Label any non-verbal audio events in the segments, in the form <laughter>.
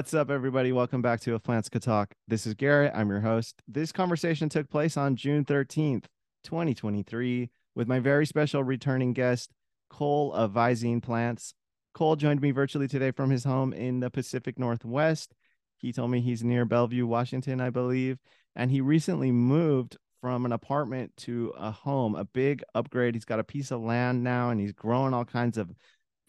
What's up, everybody? Welcome back to A Plants Talk. This is Garrett. I'm your host. This conversation took place on June 13th, 2023, with my very special returning guest, Cole of Vyezene Plants. Cole joined me virtually today from his home in the Pacific Northwest. He told me he's near Bellevue, Washington, I believe, and he recently moved from an apartment to a home, a big upgrade. He's got a piece of land now and he's growing all kinds of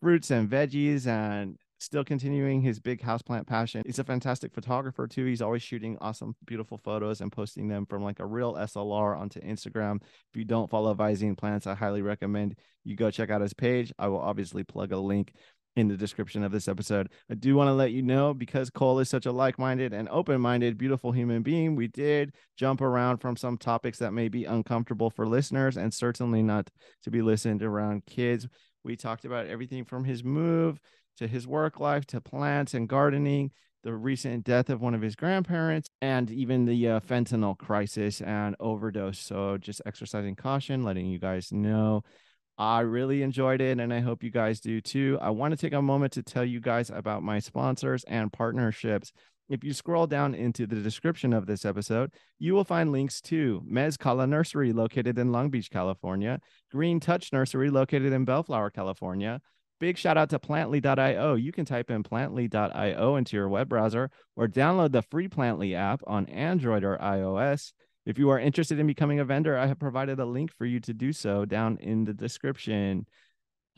fruits and veggies and still continuing his big houseplant passion. He's a fantastic photographer too. He's always shooting awesome, beautiful photos and posting them from like a real SLR onto Instagram. If you don't follow Vyezene Plants, I highly recommend you go check out his page. I will obviously plug a link in the description of this episode. I do want to let you know because Cole is such a like minded and open minded, beautiful human being, we did jump around from some topics that may be uncomfortable for listeners and certainly not to be listened around kids. We talked about everything from his move to his work life to plants and gardening, the recent death of one of his grandparents, and even the uh, fentanyl crisis and overdose. So just exercising caution, letting you guys know. I really enjoyed it, and I hope you guys do too. I want to take a moment to tell you guys about my sponsors and partnerships. If you scroll down into the description of this episode, you will find links to Mezcala Nursery, located in Long Beach, California, Green Touch Nursery, located in Bellflower, California, Big shout out to plantly.io. You can type in plantly.io into your web browser or download the free Plantly app on Android or iOS. If you are interested in becoming a vendor, I have provided a link for you to do so down in the description.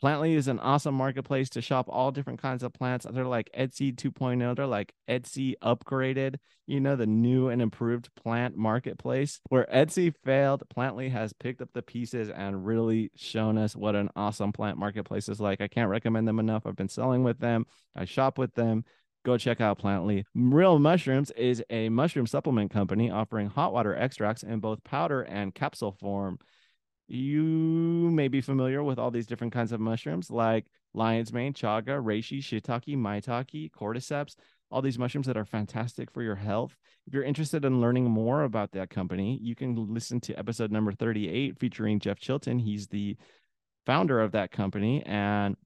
Plantly is an awesome marketplace to shop all different kinds of plants. They're like Etsy 2.0. They're like Etsy upgraded, you know, the new and improved plant marketplace. Where Etsy failed, Plantly has picked up the pieces and really shown us what an awesome plant marketplace is like. I can't recommend them enough. I've been selling with them, I shop with them. Go check out Plantly. Real Mushrooms is a mushroom supplement company offering hot water extracts in both powder and capsule form you may be familiar with all these different kinds of mushrooms like lion's mane, chaga, reishi, shiitake, maitake, cordyceps, all these mushrooms that are fantastic for your health. If you're interested in learning more about that company, you can listen to episode number 38 featuring Jeff Chilton. He's the founder of that company and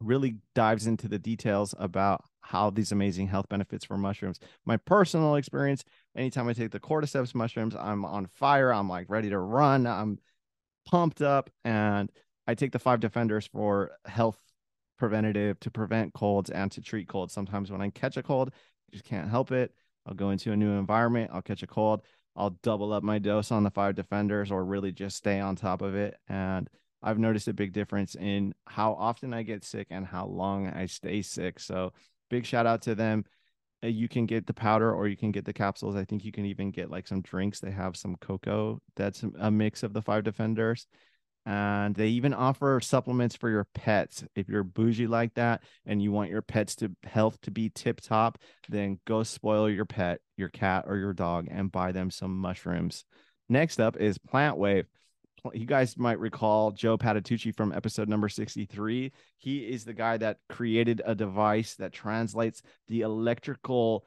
really dives into the details about how these amazing health benefits for mushrooms. My personal experience, anytime I take the cordyceps mushrooms, I'm on fire. I'm like ready to run. I'm pumped up and I take the five defenders for health preventative to prevent colds and to treat colds. Sometimes when I catch a cold, I just can't help it. I'll go into a new environment, I'll catch a cold, I'll double up my dose on the five defenders or really just stay on top of it. And I've noticed a big difference in how often I get sick and how long I stay sick. So, big shout out to them. Uh, you can get the powder or you can get the capsules. I think you can even get like some drinks. They have some cocoa that's a mix of the five defenders. And they even offer supplements for your pets. If you're bougie like that and you want your pets to health to be tip top, then go spoil your pet, your cat or your dog, and buy them some mushrooms. Next up is Plant Wave you guys might recall Joe Patitucci from episode number 63. He is the guy that created a device that translates the electrical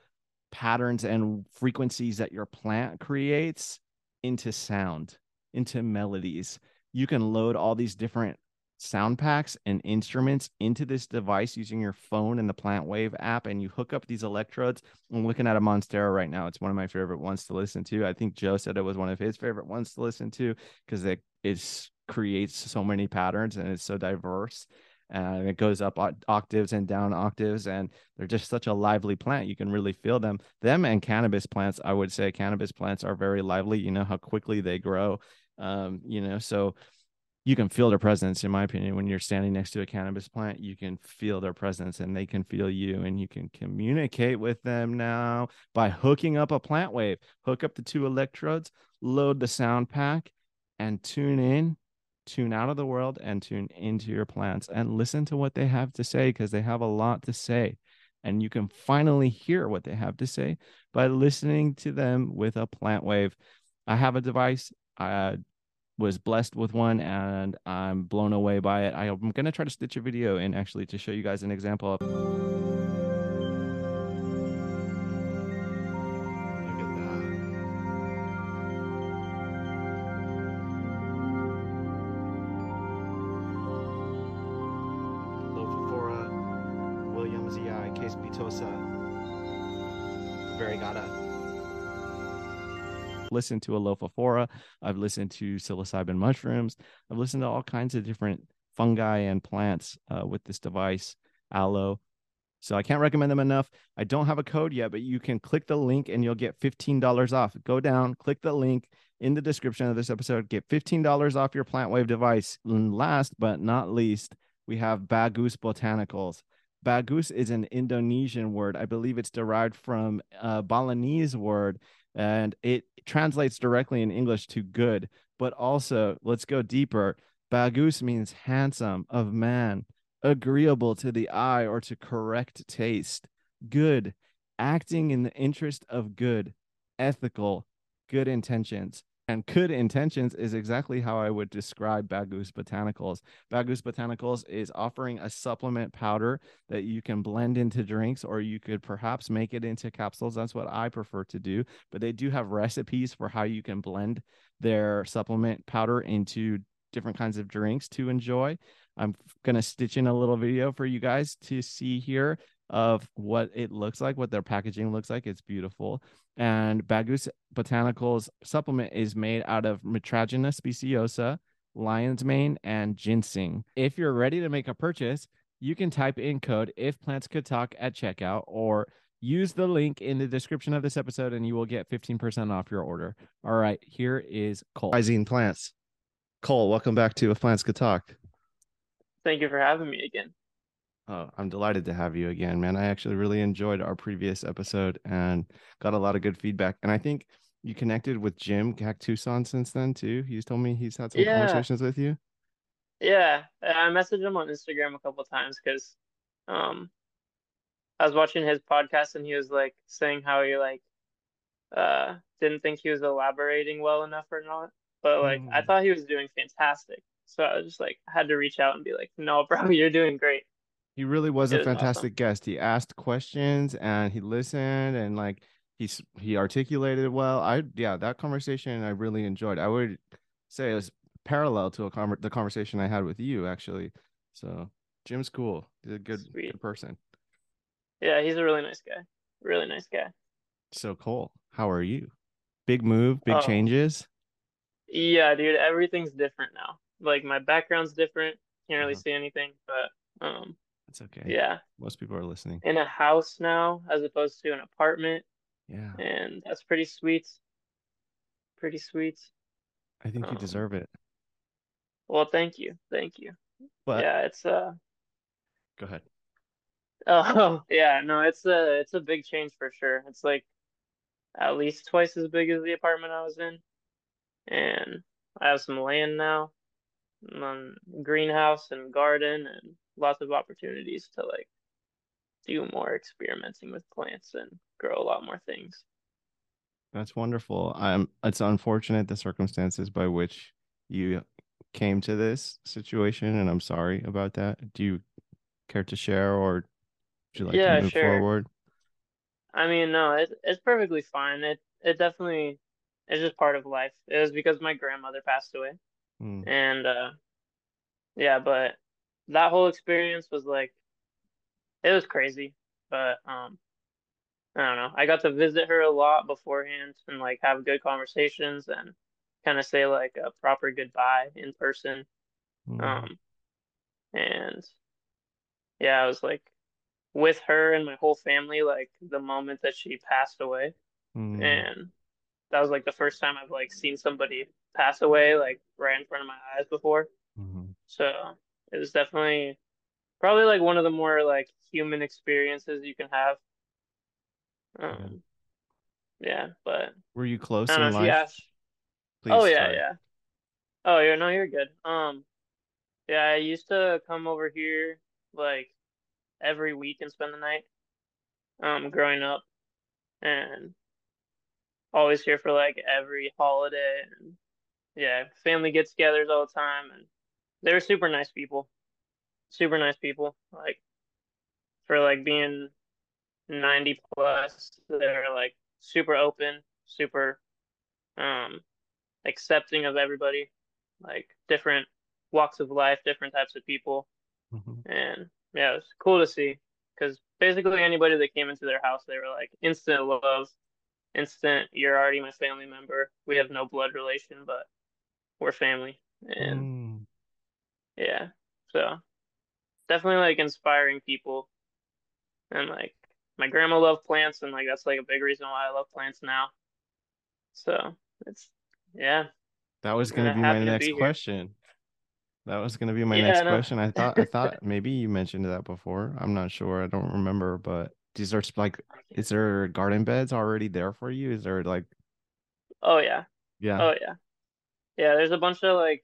patterns and frequencies that your plant creates into sound, into melodies. You can load all these different sound packs and instruments into this device using your phone and the Plant Wave app, and you hook up these electrodes. I'm looking at a Monstera right now. It's one of my favorite ones to listen to. I think Joe said it was one of his favorite ones to listen to because it it creates so many patterns and it's so diverse. And it goes up octaves and down octaves, and they're just such a lively plant. You can really feel them. Them and cannabis plants, I would say, cannabis plants are very lively. You know how quickly they grow. Um, you know, so you can feel their presence in my opinion when you're standing next to a cannabis plant you can feel their presence and they can feel you and you can communicate with them now by hooking up a plant wave. Hook up the two electrodes load the sound pack and tune in tune out of the world and tune into your plants and listen to what they have to say because they have a lot to say. And you can finally hear what they have to say by listening to them with a plant wave. I have a device uh, was blessed with one and I'm blown away by it. I'm going to try to stitch a video in actually to show you guys an example of. Lophophora, Williamsii, Caespitosa. variegata. Listened to a Lophophora. I've listened to psilocybin mushrooms. I've listened to all kinds of different fungi and plants uh, with this device, aloe. So I can't recommend them enough. I don't have a code yet, but you can click the link and you'll get $15 off. Go down, click the link in the description of this episode, get $15 off your plant wave device. And last but not least, we have Bagus Botanicals. Bagus is an Indonesian word. I believe it's derived from a Balinese word and it translates directly in English to good. But also, let's go deeper. Bagus means handsome, of man, agreeable to the eye or to correct taste, good, acting in the interest of good, ethical, good intentions. And good intentions is exactly how I would describe Bagus Botanicals. Bagus Botanicals is offering a supplement powder that you can blend into drinks, or you could perhaps make it into capsules. That's what I prefer to do. But they do have recipes for how you can blend their supplement powder into different kinds of drinks to enjoy. I'm going to stitch in a little video for you guys to see here of what it looks like, what their packaging looks like. It's beautiful. And Bagus Botanicals supplement is made out of Mitragyna speciosa, lion's mane, and ginseng. If you're ready to make a purchase, you can type in code if plants could talk at checkout or use the link in the description of this episode and you will get 15% off your order. All right, here is Cole. Vyezene Plants. Cole, welcome back to If Plants Could Talk. Thank you for having me again. Oh, I'm delighted to have you again, man. I actually really enjoyed our previous episode and got a lot of good feedback. And I think you connected with Jim Tucson since then too. He's told me he's had some Yeah, conversations with you. yeah. I messaged him on Instagram a couple times because um I was watching his podcast and he was like saying how he like uh didn't think he was elaborating well enough or not. But like I Mm. thought he was doing fantastic. So I was just like had to reach out and be like, "No, bro, <laughs> you're doing great." He really was a fantastic guest. He asked questions and he listened and like he's he articulated well. I yeah, that conversation I really enjoyed. I would say it was parallel to a conver- the conversation I had with you actually. So Jim's cool. He's a good Sweet. good person. Yeah, he's a really nice guy. Really nice guy. So Cole, how are you? Big move, big Oh, changes. yeah, dude, everything's different now. Like my background's different. Can't really Uh-huh. see anything, but um It's okay. yeah. Most people are listening. in a house now as opposed to an apartment, Yeah, and that's pretty sweet. Pretty sweet. I think you Um, deserve it. well, thank you, thank you. But Yeah, it's uh go ahead. oh <laughs> yeah, no, it's a it's a big change for sure. It's like at least twice as big as the apartment I was in, and I have some land now, um, greenhouse and garden, and lots of opportunities to like do more experimenting with plants and grow a lot more things. That's wonderful. I'm it's unfortunate the circumstances by which you came to this situation, and I'm sorry about that. Do you care to share or would you like to move sure. forward? I mean, no, it's it's perfectly fine. It it definitely it's just part of life. It was because my grandmother passed away, Hmm. and uh yeah, but that whole experience was like it was crazy. But um I don't know. I got to visit her a lot beforehand and like have good conversations and kind of say like a proper goodbye in person. Hmm. Um and yeah, I was like with her and my whole family like the moment that she passed away. Hmm. And that was like the first time I've like seen somebody pass away like right in front of my eyes before. Mhm. So it was definitely probably like one of the more like human experiences you can have. Yeah. Um, yeah, but Were you close know in if you life? ask. Oh yeah, yeah. Oh, yeah, no, you're good. Um, yeah, I used to come over here like every week and spend the night. Um, growing up and always here for like every holiday and yeah, family get-togethers all the time and they were super nice people. Super nice people. Like for like being 90 plus, they're like super open, super um accepting of everybody, like different walks of life, different types of people. Mhm. And yeah, it was cool to see because basically anybody that came into their house, they were like instant love, instant. You're already my family member. We have no blood relation, but we're family. And Mm. Yeah, so definitely like inspiring people. And like my grandma loved plants, and like that's like a big reason why I love plants now. So it's yeah, That was gonna be my to next be here. question. That was gonna be my Yeah, next no. question. I thought I thought maybe you mentioned that before. I'm not sure. I don't remember, but these are like is there garden beds already there for you? Is there like Oh yeah. yeah. Oh yeah. Yeah, there's a bunch of like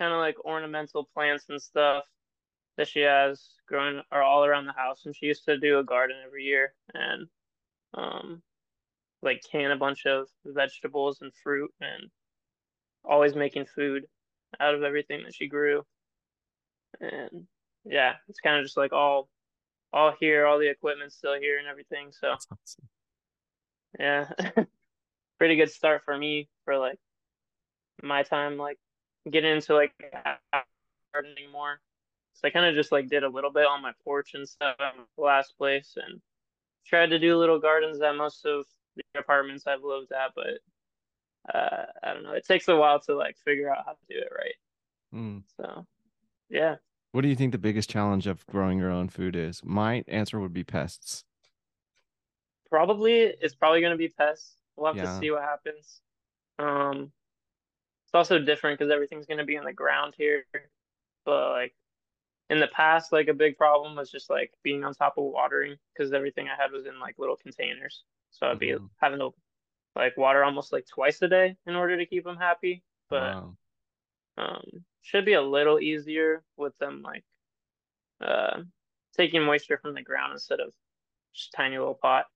kind of like ornamental plants and stuff that she has growing are all around the house and she used to do a garden every year and um like can a bunch of vegetables and fruit and always making food out of everything that she grew. And yeah, it's kind of just like all all here, all the equipment's still here and everything. So awesome. yeah, <laughs> pretty good start for me for like my time like getting into like gardening more. So I kind of just like did a little bit on my porch and stuff at my last place and tried to do little gardens at most of the apartments I've lived at, but uh, I don't know. It takes a while to like figure out how to do it right. Mm. So yeah. What do you think the biggest challenge of growing your own food is? My answer would be pests. Probably it's probably gonna be pests. We'll have Yeah. to see what happens. Um, it's also different because everything's gonna be in the ground here. But like in the past, like a big problem was just like being on top of watering because everything I had was in like little containers. So I'd be Mhm. having to like water almost like twice a day in order to keep them happy. But Wow. um, should be a little easier with them like uh taking moisture from the ground instead of just tiny little pot.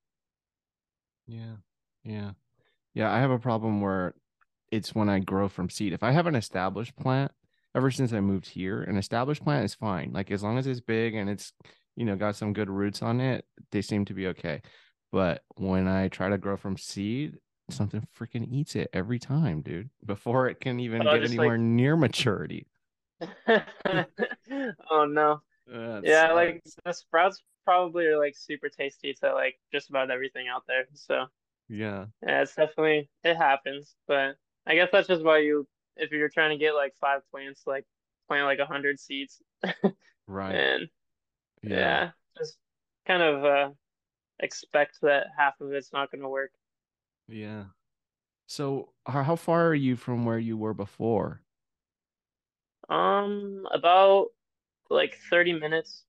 Yeah. Yeah. Yeah. I have a problem where it's when I grow from seed. If I have an established plant, ever since I moved here, an established plant is fine. Like as long as it's big and it's, you know, got some good roots on it, they seem to be okay. But when I try to grow from seed, something freaking eats it every time, dude, before it can even Oh, get anywhere like- near maturity. <laughs> <laughs> Oh no. It Yeah, sucks. like the sprouts probably are like super tasty to like just about everything out there. So yeah. yeah, it's definitely it happens. But I guess that's just why you if you're trying to get like five plants, like plant like a hundred seeds. <laughs> Right. And Yeah. yeah, just kind of uh expect that half of it's not gonna work. Yeah. So how far are you from where you were before? Um, about like 30 minutes.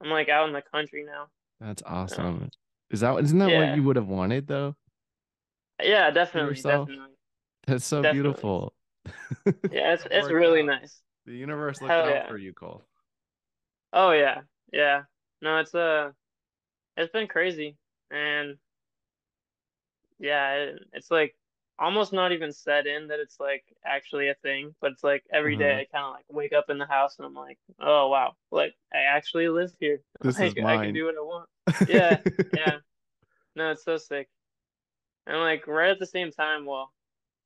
I'm like out in the country now. That's awesome. Is that isn't that what you would have wanted though? Yeah, definitely, definitely. That's so Definitely. beautiful. <laughs> Yeah, it's it's really out. nice. The universe looked Hell out yeah. for you, Cole. Oh yeah, yeah. No, it's uh, it's been crazy, and yeah, it, it's like almost not even set in that it's like actually a thing, but it's like every day Uh-huh. I kind of like wake up in the house and I'm like, oh wow, like I actually live here. <laughs> This is Like I can do what I want. <laughs> Yeah, yeah. No, it's so sick. And like right at the same time, well,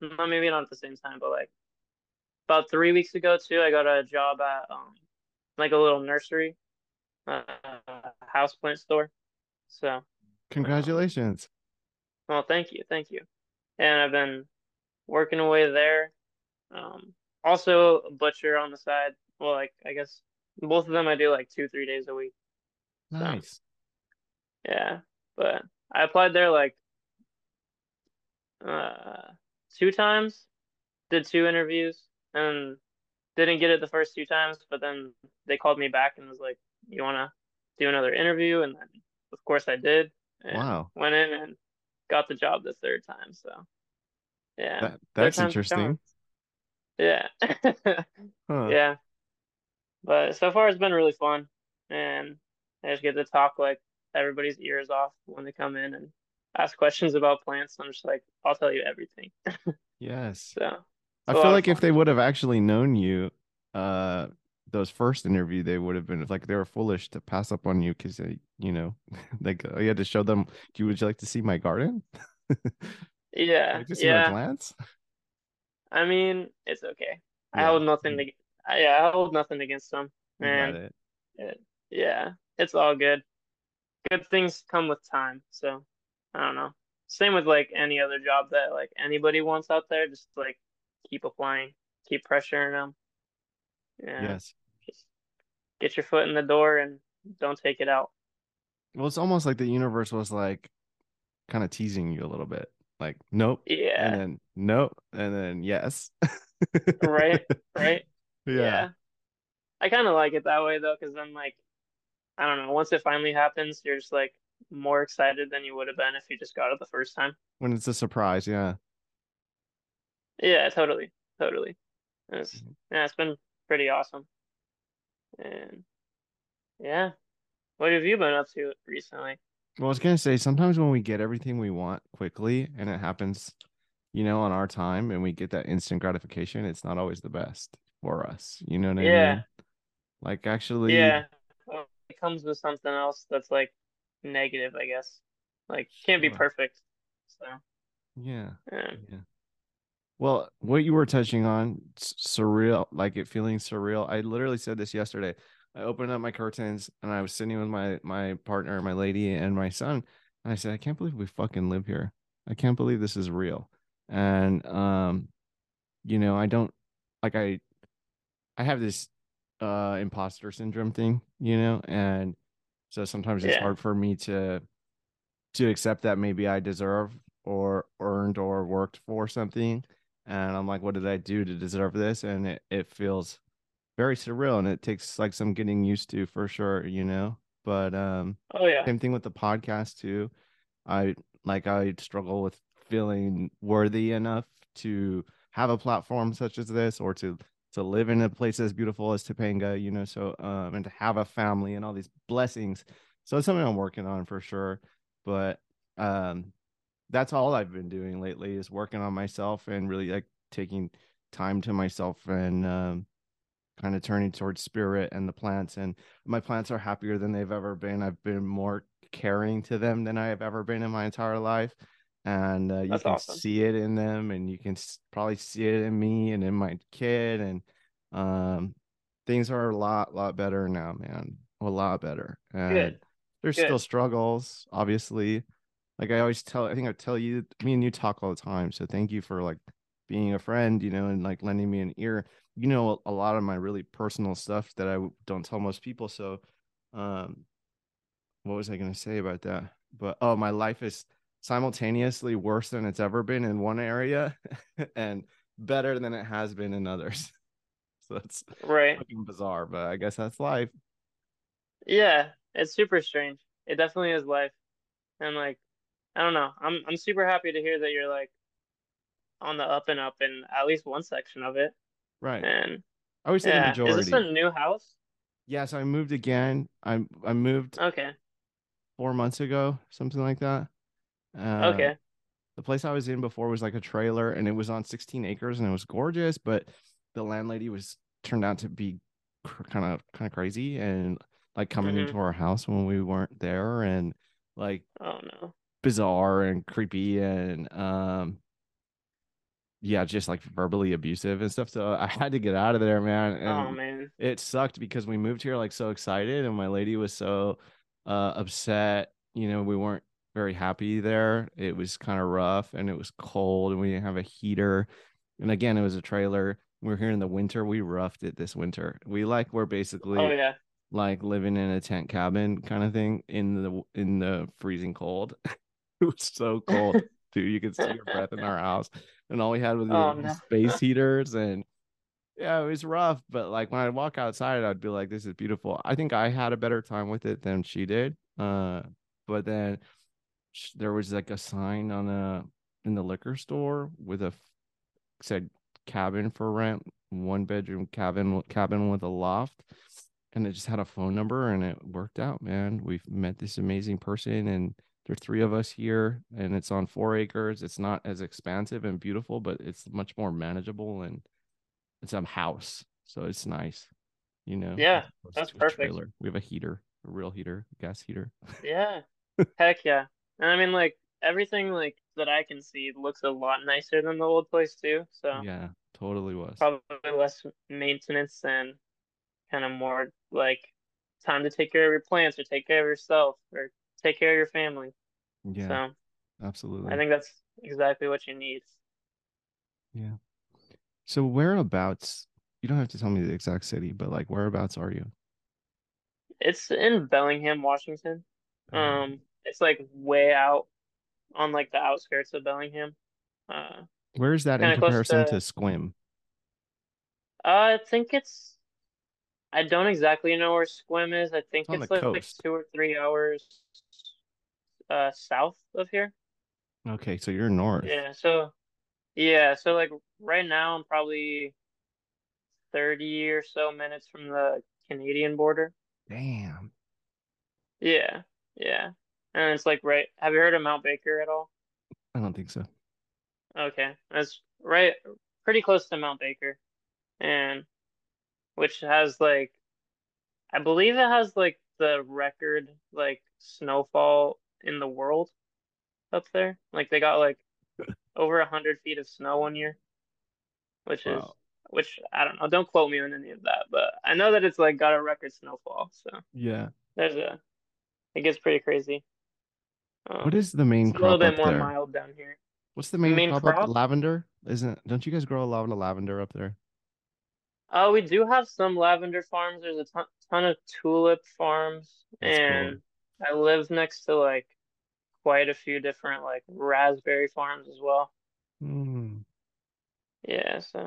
not maybe not at the same time, but like about three weeks ago too, I got a job at um like a little nursery, uh, house plant store. So, Congratulations. well, thank you, thank you. And I've been working away there. Um, also a butcher on the side. Well, like I guess both of them I do like two, three days a week. Nice. Yeah, but I applied there like uh two times, did two interviews, and didn't get it the first two times, but then they called me back and was like, "You want to do another interview?" And then, of course, I did. And Wow. Went in and got the job the third time. So, yeah, That that's interesting. Yeah, <laughs> Huh. yeah. But so far, it's been really fun, and I just get to talk like everybody's ears off when they come in and ask questions about plants. I'm just like, I'll tell you everything. <laughs> Yes. So I feel like if they would have actually known you, uh, those first interview, they would have been like they were foolish to pass up on you because they, you know, <laughs> like you had to show them. Do you would you like to see my garden? <laughs> yeah, like to see my yeah. plants? I mean, it's okay. I hold nothing to, yeah, I hold nothing against them, man. it. It, yeah, it's all good. good things come with time. So I don't know. Same with like any other job that like anybody wants out there. Just like keep applying, keep pressuring them. Yeah. Yes. Just get your foot in the door and don't take it out. Well, it's almost like the universe was like kind of teasing you a little bit. Like, nope. Yeah. And then nope. And then yes. right. Right. <laughs> Yeah. I kind of like it that way though, because then like, I don't know. Once it finally happens, you're just like more excited than you would have been if you just got it the first time. When it's a surprise, yeah. Yeah, totally, totally. It's, Mhm. yeah, it's been pretty awesome. And yeah, what have you been up to recently? Well, I was gonna say sometimes when we get everything we want quickly and it happens, you know, on our time and we get that instant gratification, it's not always the best for us. You know what I Yeah, mean? Like actually, yeah. It comes with something else that's like negative, I guess. Like can't be Sure. perfect. So yeah. yeah, Yeah. Well, what you were touching on, surreal, like it feeling surreal. I literally said this yesterday. I opened up my curtains and I was sitting with my my partner, my lady, and my son. And I said, I can't believe we fucking live here. I can't believe this is real. And um, you know, I don't like I I have this uh imposter syndrome thing, you know, and so sometimes it's yeah. hard for me to to accept that maybe I deserve or earned or worked for something. And I'm like, what did I do to deserve this? And it, it feels very surreal and it takes like some getting used to for sure, you know. But um Oh yeah, same thing with the podcast too. I like I struggle with feeling worthy enough to have a platform such as this or to to live in a place as beautiful as Topanga, you know, so um and to have a family and all these blessings. So it's something I'm working on for sure. But um that's all I've been doing lately is working on myself and really like taking time to myself and um kind of turning towards spirit and the plants and my plants are happier than they've ever been i've been more caring to them than i have ever been in my entire life and uh, you that's can awesome. see it in them and you can probably see it in me and in my kid and um things are a lot lot better now man a lot better and Good, there's still struggles obviously like i always tell i think i tell you me and you talk all the time so thank you for like being a friend you know and like lending me an ear you know a lot of my really personal stuff that i don't tell most people. So, um, what was I going to say about that? But oh, my life is simultaneously worse than it's ever been in one area <laughs> and better than it has been in others. <laughs> So it's Right. fucking bizarre, but I guess that's life. Yeah, it's super strange. It definitely is life. And like, I don't know. I'm I'm super happy to hear that you're like on the up and up in at least one section of it. Right. And I always say the yeah, is this a new house? Yeah, so I moved again. I I moved Okay. four months ago, something like that. Uh, Okay. the place I was in before was like a trailer and it was on 16 acres and it was gorgeous, but the landlady was turned out to be kind of kind of crazy and like coming hmm into our house when we weren't there and like Oh no. bizarre and creepy and um yeah, just like verbally abusive and stuff. So I had to get out of there, man. Oh man. it sucked because we moved here like so excited and my lady was so uh upset you know we weren't very happy there it was kind of rough and it was cold and we didn't have a heater and again it was a trailer we were here in the winter we roughed it this winter we like we're basically Oh basically yeah. like living in a tent cabin kind of thing in the in the freezing cold <laughs> it was so cold <laughs> dude you could see your breath in our house and all we had was Oh no. space heaters and yeah, it was rough, but like when I'd walk outside, I'd be like, this is beautiful. I think I had a better time with it than she did. Uh, but then there was like a sign on a in the liquor store with a said cabin for rent, one bedroom cabin cabin with a loft, and it just had a phone number and it worked out, man. We've met this amazing person and there's three of us here and it's on four acres. It's not as expansive and beautiful, but it's much more manageable and it's a house, so it's nice, you know. Yeah, that's perfect. trailer. We have a heater, a real heater, gas heater. Yeah. <laughs> Heck yeah. And I mean like everything like that I can see looks a lot nicer than the old place too. So Yeah, totally was. probably less maintenance and kind of more like time to take care of your plants or take care of yourself or take care of your family. Yeah, So absolutely. I think that's exactly what you need. Yeah. So whereabouts? You don't have to tell me the exact city, but like whereabouts are you? It's in Bellingham, Washington. Um, Um, it's like way out on like the outskirts of Bellingham. Uh, where is that in kind of close comparison to to. Sequim? Uh, I think it's. I don't exactly know where Sequim is. I think It's it's like, like two or three hours uh south of here. Okay, so you're north. Yeah. So yeah. So like right now I'm probably 30 or so minutes from the Canadian border. Damn. Yeah. Yeah. And it's like right. Have you heard of Mount Baker at all? I don't think so. Okay. That's right. Pretty close to Mount Baker, and which has like I believe it has like the record like snowfall in the world up there. Like they got like <laughs> over a hundred feet of snow one year, which is which I don't know. Don't quote me on any of that, but I know that it's like got a record snowfall. So Yeah. there's a it gets pretty crazy. What Um, is the main it's a little crop bit more there? mild down here. What's the main Main crop crop? Lavender? Isn't don't you guys grow a lot of lavender up there? Uh, we do have some lavender farms. There's a ton, ton of tulip farms, That's cool. and I live next to like quite a few different like raspberry farms as well. Hmm. Yeah, so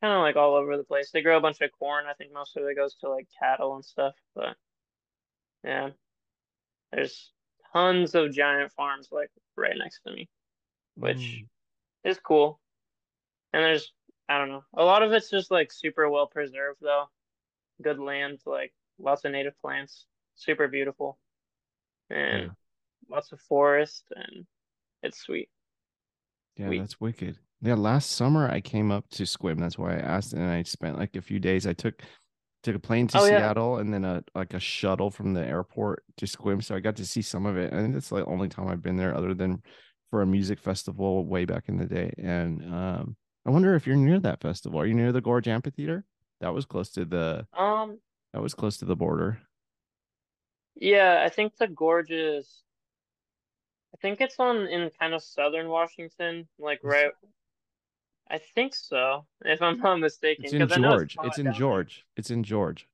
kind of like all over the place. They grow a bunch of corn. I think most of it goes to like cattle and stuff, but yeah, there's tons of giant farms like right next to me, which Hmm. is cool. And there's, I don't know, a lot of it's just like super well preserved though. Good land, like lots of native plants, super beautiful, Yeah. and lots of forest, and it's sweet. Yeah, Sweet. that's wicked. Yeah, last summer I came up to Sequim. That's why I asked, and I spent like a few days. I took took a plane to Oh yeah. Seattle and then a like a shuttle from the airport to Sequim. So I got to see some of it. I think that's the only time I've been there other than for a music festival way back in the day. And um I wonder if you're near that festival. Are you near the Gorge Amphitheater? That was close to the Um, that was close to the border. yeah, I think the gorge is, I think it's on in kind of southern Washington, like right. I think so, if I'm not mistaken. it's in know it's George. It's in there. George. It's in George.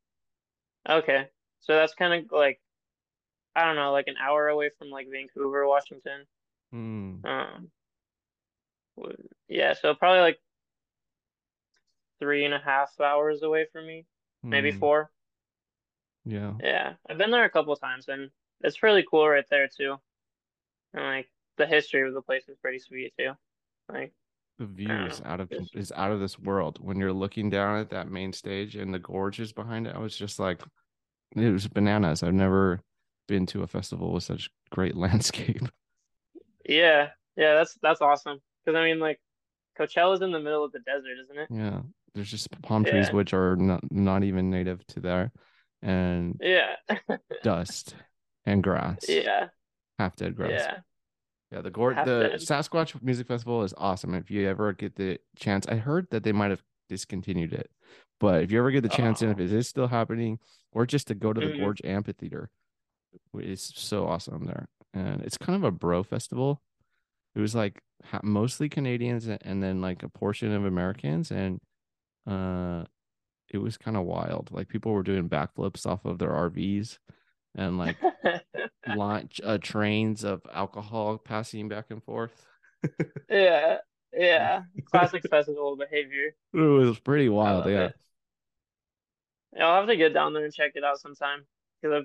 Okay, so that's kind of like I don't know, like an hour away from like Vancouver, Washington. Hmm. Um, yeah, so probably like three and a half hours away from me, maybe Hmm. four. Yeah. Yeah, I've been there a couple times, and it's really cool right there too. And like the history of the place is pretty sweet too. Like The view is out of is out of this world. When you're looking down at that main stage and the gorges behind it, I was just like, it was bananas. I've never been to a festival with such great <laughs> landscape. yeah, yeah, that's that's awesome. Because I mean, like Coachella's in the middle of the desert, isn't it? Yeah, there's just palm trees Yeah, which are not not even native to there, and yeah, <laughs> dust and grass, yeah, half dead grass. yeah. Yeah, the gorge, the dead. Sasquatch Music Festival is awesome. If you ever get the chance, I heard that they might have discontinued it, but if you ever get the chance, and if Oh. it is still happening, or just to go to the hmm Gorge Amphitheater, it's so awesome there. And it's kind of a bro festival. It was like mostly Canadians and then like a portion of Americans, and uh, it was kind of wild. Like people were doing backflips off of their RVs and like <laughs> launch uh, trains of alcohol passing back and forth. <laughs> Yeah, yeah. <laughs> Classic festival behavior. It was pretty wild. Yeah. it. Yeah, I'll have to get down there and check it out sometime because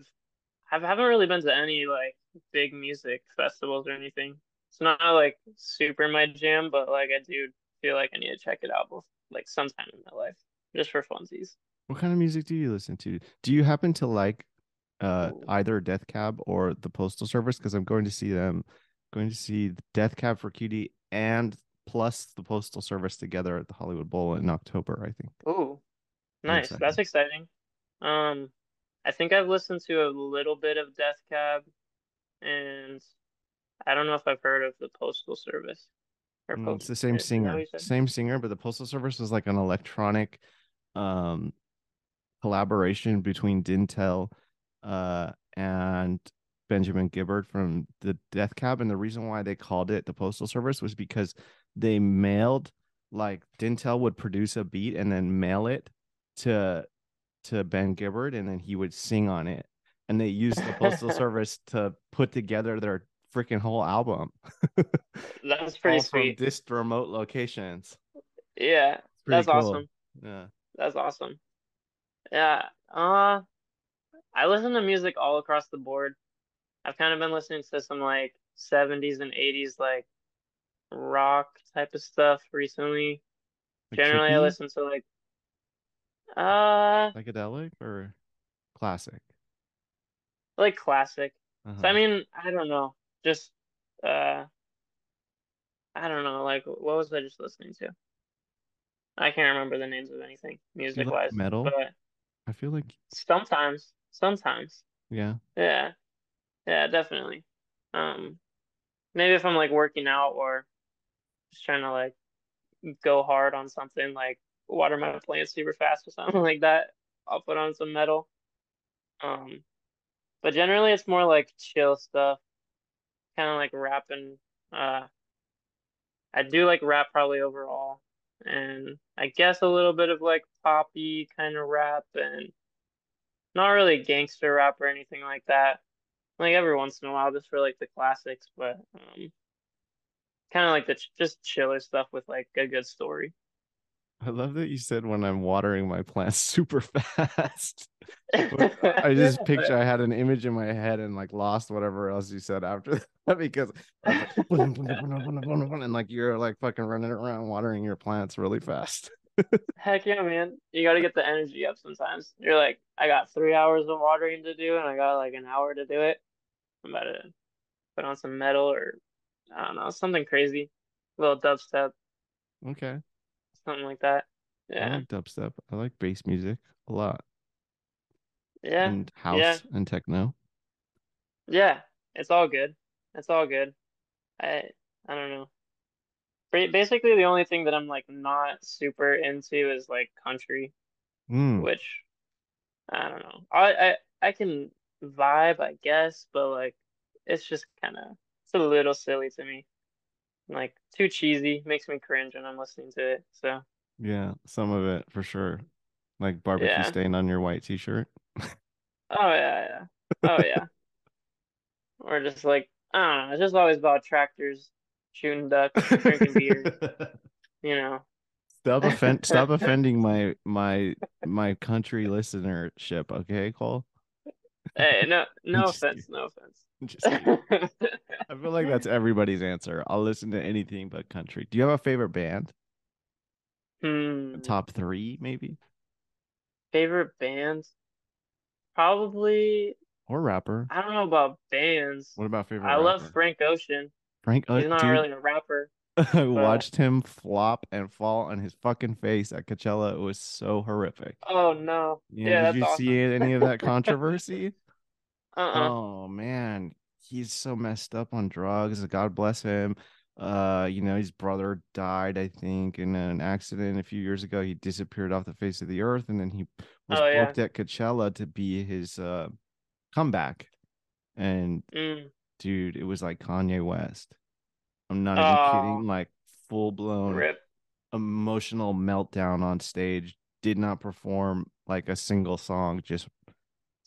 I've I haven't really been to any like big music festivals or anything. It's not like super my jam, but like I do feel like I need to check it out like sometime in my life just for funsies. What kind of music do you listen to? Do you happen to like uh either Death Cab or the Postal Service? Because I'm going to see them, going to see Death Cab for Cutie and plus the Postal Service together at the Hollywood Bowl in October, I think. Oh, nice. That's exciting. Um, I think I've listened to a little bit of Death Cab, and I don't know if I've heard of the Postal Service or Mm, it's the same singer, same singer, but the Postal Service was like an electronic um collaboration between Dntel uh and Benjamin Gibbard from the Death Cab, and the reason why they called it the Postal Service was because they mailed like Dntel would produce a beat and then mail it to to Ben Gibbard, and then he would sing on it, and they used the Postal <laughs> Service to put together their freaking whole album. That's <laughs> pretty All sweet. from this remote locations. Yeah, that's cool. awesome. Yeah. That's awesome. Yeah. Uh, I listen to music all across the board. I've kind of been listening to some like 70s and 80s like rock type of stuff recently. Like Generally, I listen to like uh psychedelic or classic. like classic. So Uh-huh. I mean, I don't know. Just uh I don't know, like what was I just listening to? I can't remember the names of anything music like wise, metal? but I feel like sometimes, sometimes. yeah. Yeah. Yeah, definitely. Um, maybe if I'm like working out or just trying to like go hard on something, like water my plants super fast or something <laughs> like that, I'll put on some metal. Um, but generally it's more like chill stuff, kind of like rapping. Uh, I do like rap probably overall, and I guess a little bit of like poppy kind of rap and not really gangster rap or anything like that like every once in a while just for like the classics, but um, kind of like the ch just chiller stuff with like a good story. I love that you said when I'm watering my plants <laughs> super fast. <laughs> I just picture I had an image in my head and like lost whatever else you said after <laughs> that because like, and like you're like fucking running around watering your plants really fast. <laughs> Heck yeah, man. You got to get the energy up sometimes. You're like, I got three hours of watering to do, and I got like an hour to do it. I'm about to put on some metal or I don't know, something crazy, a little dubstep, Okay. something like that. I Yeah, like dubstep. I like bass music a lot. yeah, And house yeah. and techno. yeah. It's all good. It's all good. I I don't know. Ba- Basically, the only thing that I'm like not super into is like country, Mm. which I don't know. I I I can vibe, I guess, but like it's just kind of it's a little silly to me. Like too cheesy, makes me cringe when I'm listening to it. So Yeah, some of it for sure. Like barbecue yeah. stain on your white t-shirt. Oh yeah, yeah. Oh yeah. <laughs> Or just like I don't know. It's just always about tractors, shooting ducks, drinking beer. <laughs> You know. Stop offend stop <laughs> offending my my my country listenership, okay, Cole? Hey, no, <laughs> no just offense, no offense. I'm just kidding. I feel like that's everybody's answer. I'll listen to anything but country. Do you have a favorite band? Hmm. Top three, maybe? Favorite bands? Probably, Or rapper? I don't know about bands. What about favorite I love? Frank Ocean. Frank. Uh, He's not dude, really a rapper, <laughs> I watched him flop and fall on his fucking face at Coachella. It was so horrific. Oh no. Yeah, Yeah, did you see any of that <laughs> controversy? Uh-uh. Oh man, he's so messed up on drugs. God bless him. Uh, you know, his brother died, I think, in an accident a few years ago. He disappeared off the face of the earth, and then he was Oh yeah. booked at Coachella to be his uh comeback. And Mm. Dude, it was like Kanye West. I'm not even Oh, kidding, like full blown rip. emotional meltdown on stage. Did not perform like a single song, just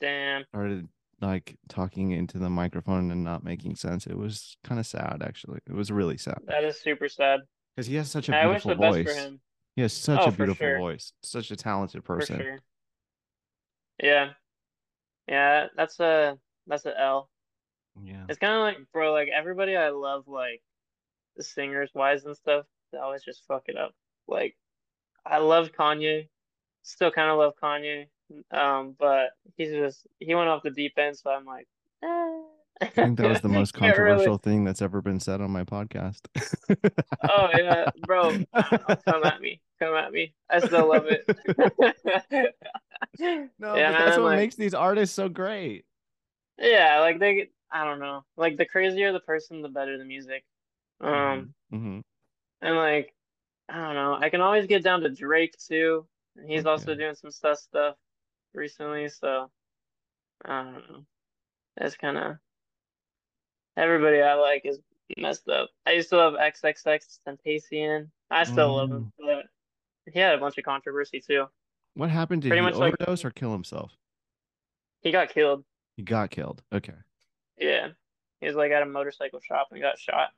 Damn. started like talking into the microphone and not making sense. It was kind of sad, actually. It was really sad That is super sad. because he has such a I wish beautiful the best for voice. him. He has such Oh, a beautiful sure. voice, such a talented person. sure. Yeah. Yeah, that's a that's a L. Yeah. It's kind of like, bro, like everybody I love, like the singers wise and stuff, they always just fuck it up. Like, I love Kanye, still kind of love Kanye, um, but he's just he went off the deep end, so I'm like, eh. I think that was the <laughs> most Can't really. controversial thing that's ever been said on my podcast. Oh yeah, bro, know, <laughs> come at me, come at me. I still love it. <laughs> No, Yeah, but that's what like makes these artists so great. yeah, like they, I don't know, like the crazier the person, the better the music. Um. hmm And like, I don't know, I can always get down to Drake too. And he's also doing some stuff stuff recently, so I don't know. It's kind of everybody I like is messed up. I used to love XXXTentacion. I Oh, still love him, but he had a bunch of controversy too. What happened? Did Pretty he much like- overdose or kill himself? He got killed. He got killed. Okay. Yeah, he was like at a motorcycle shop and got shot.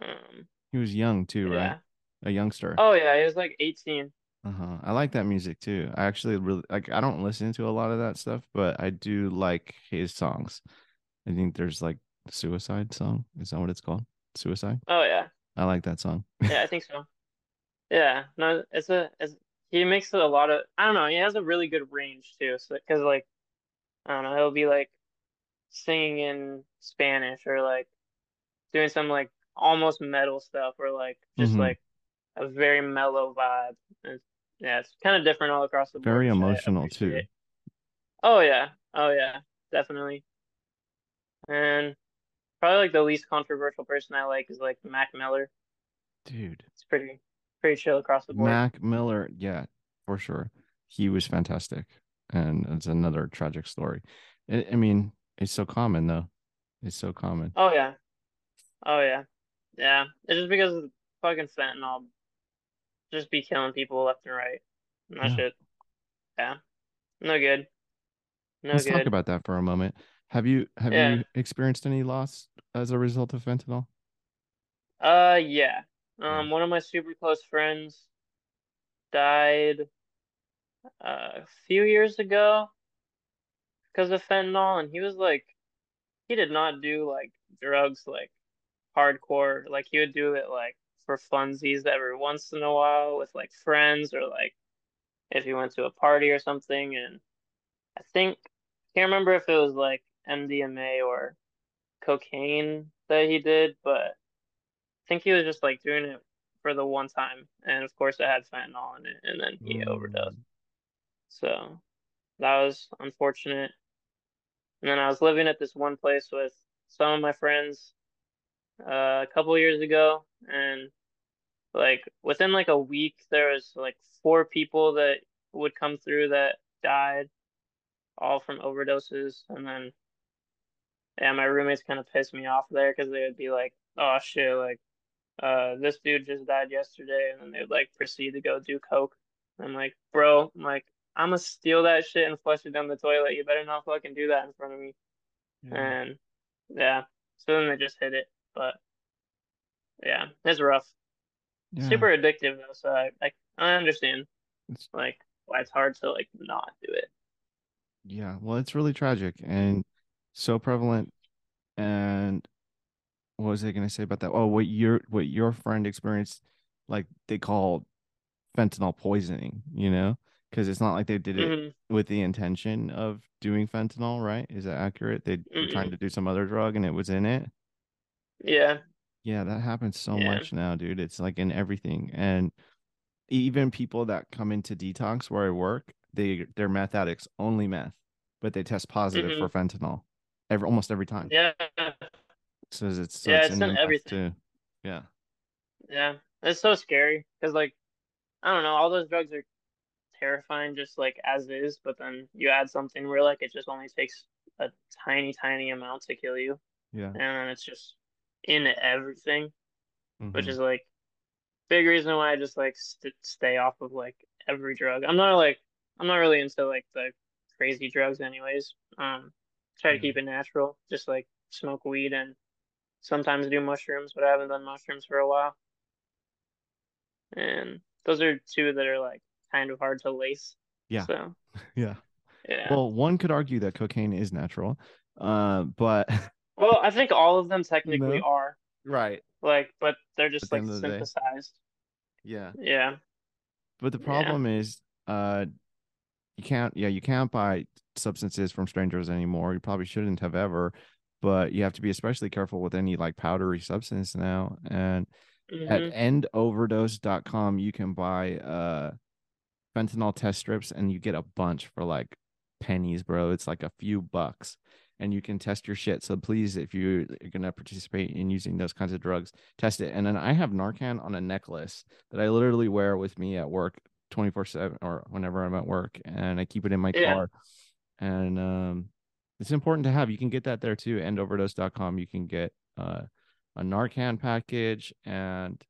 Um, He was young too, yeah. right? A youngster. Oh yeah, he was like 18. Uh-huh. I like that music too. I actually really like I don't listen to a lot of that stuff, but I do like his songs. I think there's like Suicide song. Is that what it's called? Suicide? Oh yeah, I like that song. yeah, I think so. Yeah, no, it's a, it's, he makes a lot of, I don't know, he has a really good range too. So, cause like, I don't know, he'll be like singing in Spanish or like doing some like almost metal stuff or like just Mhm. like a very mellow vibe. And yeah, it's kind of different all across the board. Very emotional, too. Oh yeah, oh yeah, definitely. And probably like the least controversial person I like is like Mac Miller. Dude. It's pretty pretty chill across the board. Mac Miller, yeah, for sure. He was fantastic. And it's another tragic story. I, I mean, it's so common though. It's so common. Oh yeah. Oh yeah. Yeah. It's just because of fucking fentanyl just be killing people left and right. And that Yeah. shit. Yeah. No good. No good. Let's good. talk about that for a moment. Have you have Yeah. you experienced any loss as a result of fentanyl? Uh yeah. Yeah. Um one of my super close friends died uh, a few years ago because of fentanyl and he was like he did not do like drugs like hardcore like he would do it like for funsies every once in a while with like friends or like if he went to a party or something and I think can't remember if it was like MDMA or cocaine that he did but I think he was just like doing it for the one time and of course it had fentanyl in it and then he Mm. overdosed so that was unfortunate. And then I was living at this one place with some of my friends uh, a couple years ago, and like within like a week, there was like four people that would come through that died, all from overdoses. And then, yeah, my roommates kind of pissed me off there because they would be like, "Oh shit, like, uh, this dude just died yesterday," and then they would like proceed to go do coke. I'm like, bro, I'm like, I'm gonna steal that shit and flush it down the toilet. You better not fucking do that in front of me. And yeah, so then they just hit it. But yeah, it's rough. Yeah. Super addictive though, so I, I I understand It's- like why it's hard to like not do it. Yeah, well, it's really tragic and so prevalent. And what was I to say about that? Oh, what your what your friend experienced, like they call fentanyl poisoning, you know, because it's not like they did it hmm with the intention of doing fentanyl, right? Is that accurate? They were trying Mm-mm. to do some other drug and it was in it. Yeah. Yeah, that happens so Yeah. much now, dude. It's like in everything. And even people that come into detox where I work, they they're meth addicts, only meth, but they test positive for fentanyl every almost every time. Yeah. So it's so Yeah, it's, it's in in everything. too. Yeah. Yeah. It's so scary because like I don't know, all those drugs are terrifying just like as is, but then you add something where like it just only takes a tiny, tiny amount to kill you, Yeah. and then it's just in everything. which Mhm. is like big reason why I just like st stay off of like every drug. I'm not like I'm not really into like the crazy drugs anyways. Um, try to keep it natural, just like smoke weed and sometimes do mushrooms, but I haven't done mushrooms for a while. And those are two that are like kind of hard to lace. Yeah. So <laughs> yeah. yeah. Well, one could argue that cocaine is natural. Uh, but <laughs> Well, I think all of them technically No. are right. like, but they're just At the like end of the day. synthesized. Yeah. Yeah. But the Yeah. problem is, uh, you can't. Yeah, you can't buy substances from strangers anymore. You probably shouldn't have ever. But you have to be especially careful with any like powdery substance now. And at Mhm. endoverdose.com, you can buy uh fentanyl test strips, and you get a bunch for like pennies, bro. It's like a few bucks. And you can test your shit. So please, if you're gonna participate in using those kinds of drugs, test it. And then I have Narcan on a necklace that I literally wear with me at work 24 7 or whenever I'm at work. And I keep it in my Yeah. car. And um it's important to have. You can get that there too. Endoverdose.com. You can get uh, a Narcan package, and